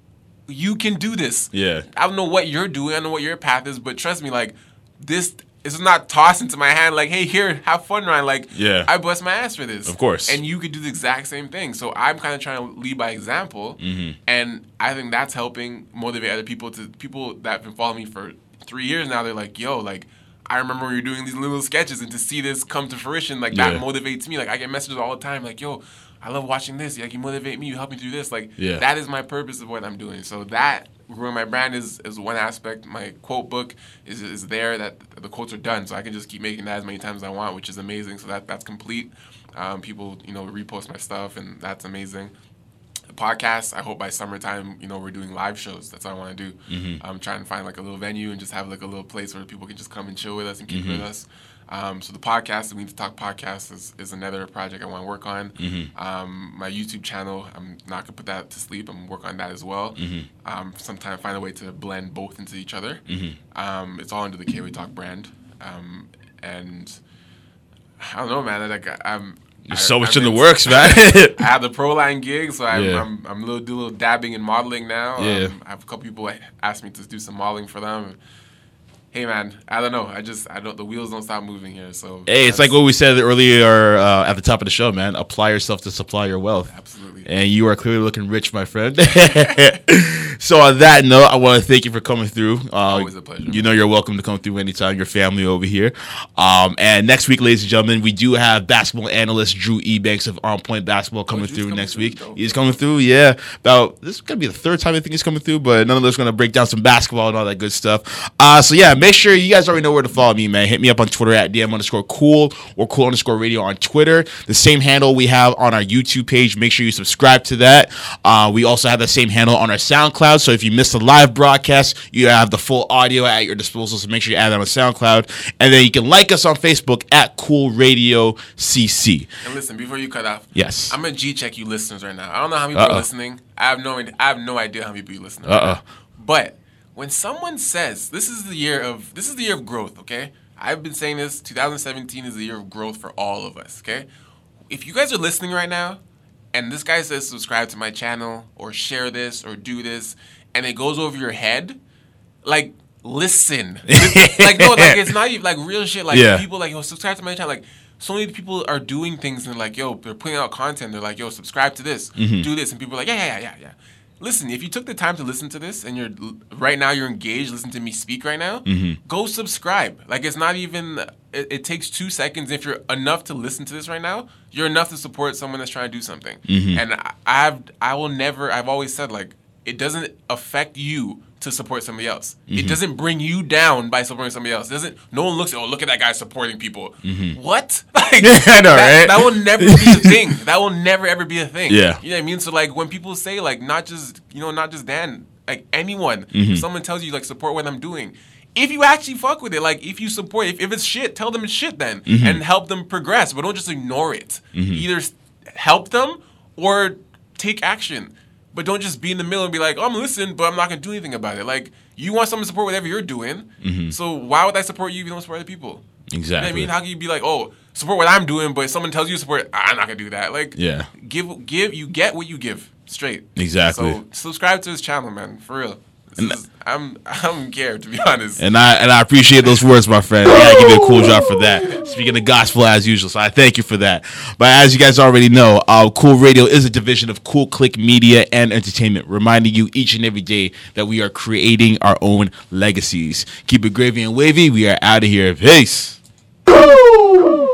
you can do this. Yeah. I don't know what you're doing. I don't know what your path is, but trust me, like, this is not tossed into my hand. Like, hey, here, have fun, Ryan. Like, Yeah. I bust my ass for this. Of course. And you could do the exact same thing. So I'm kind of trying to lead by example, Mm-hmm. and I think that's helping motivate other people to people that have been following me for three years now. They're like, yo, like. I remember when you're doing these little sketches, and to see this come to fruition, like that Yeah. motivates me. Like I get messages all the time, like, "Yo, I love watching this. Like you motivate me. You help me through this. Like Yeah. that is my purpose of what I'm doing. So that growing my brand is is one aspect. My quote book is is there. That the quotes are done, so I can just keep making that as many times as I want, which is amazing. So that that's complete. Um, people you know repost my stuff, and that's amazing. The podcast. I hope by summertime, you know, we're doing live shows. That's what I want to do. Mm-hmm. I'm trying to find like a little venue and just have like a little place where people can just come and chill with us and keep Mm-hmm. with us. Um, so the podcast, the We Need to Talk podcast, is, is another project I want to work on. Mm-hmm. Um, my YouTube channel, I'm not gonna put that to sleep. I'm work on that as well. Mm-hmm. Um, sometime find a way to blend both into each other. Um, it's all under the K-Way Talk brand, um, and I don't know, man. Like I- I'm. There's I- so much I've in the works, man. I have the Proline gig, so I'm, Yeah. I'm, I'm a little do a little dabbing in modeling now. Yeah. Um, I have a couple people ask me to do some modeling for them. Hey man, I don't know. I just I don't. The wheels don't stop moving here. So hey, it's like what we said earlier uh, at the top of the show, man. Apply yourself to supply your wealth. absolutely. And you are clearly looking rich, my friend. so on that note, I want to thank you for coming through. Uh, Always a pleasure. You know you're welcome to come through anytime. Your family over here. Um, and next week, ladies and gentlemen, we do have basketball analyst Drew Ebanks of On Point Basketball coming Drew's through coming next through? week. Dope. He's coming through. Yeah, about this is gonna be the third time I think he's coming through, but none of nonetheless, gonna break down some basketball and all that good stuff. Uh, so yeah, make sure you guys already know where to follow me, man. Hit me up on Twitter at DM underscore cool or cool underscore radio on Twitter. The same handle we have on our YouTube page. Make sure you subscribe to that. Uh, we also have the same handle on our SoundCloud. So if you missed the live broadcast, you have the full audio at your disposal. So make sure you add that on SoundCloud. And then you can like us on Facebook at Cool Radio CC. And listen, before you cut off, Yes. I'm gonna G check you listeners right now. I don't know how many people are listening. I have no I have no idea how many people you listening. Uh-uh. But when someone says this is the year of this is the year of growth, okay? I've been saying this. 2017 is the year of growth for all of us, okay? If you guys are listening right now, and this guy says subscribe to my channel or share this or do this, and it goes over your head, like listen. like no, like it's not even like real shit. Like Yeah. people like yo subscribe to my channel. Like so many people are doing things and like yo they're putting out content. They're like yo subscribe to this, Mm-hmm. do this, and people are like yeah yeah yeah yeah yeah. Listen, if you took the time to listen to this and you're right now you're engaged, listen to me speak right now, Mm-hmm. go subscribe. Like it's not even it, it takes two seconds. If you're enough to listen to this right now, you're enough to support someone that's trying to do something. Mm-hmm. And I, I've I will never I've always said like it doesn't affect you to support somebody else. Mm-hmm. It doesn't bring you down by supporting somebody else. It doesn't no one looks at oh look at that guy supporting people. What? Like, Mm-hmm. I know, that, right? That will never be a thing. That will never ever be a thing. Yeah. You know what I mean? So like when people say like not just you know not just Dan like anyone Mm-hmm. if someone tells you like support what I'm doing. If you actually fuck with it, like if you support, if, if it's shit, tell them it's shit then, Mm-hmm. and help them progress. But don't just ignore it. Either help them or take action. But don't just be in the middle and be like, oh, I'm listening, but I'm not gonna do anything about it. Like you want someone to support whatever you're doing. Mm-hmm. So why would I support you if you don't support other people? Exactly. You know what I mean? How can you be like, oh, support what I'm doing, but if someone tells you to support, I'm not gonna do that. Like, Yeah. give give you get what you give straight. Exactly. So subscribe to his channel, man, for real. This is, I'm I don't care to be honest. And I and I appreciate those words, my friend. I gotta give you a cool job for that. Speaking the gospel as usual, so I thank you for that. But as you guys already know, uh, Cool Radio is a division of Cool Click Media and Entertainment, reminding you each and every day that we are creating our own legacies. Keep it gravy and wavy. We are out of here. Peace. Cool!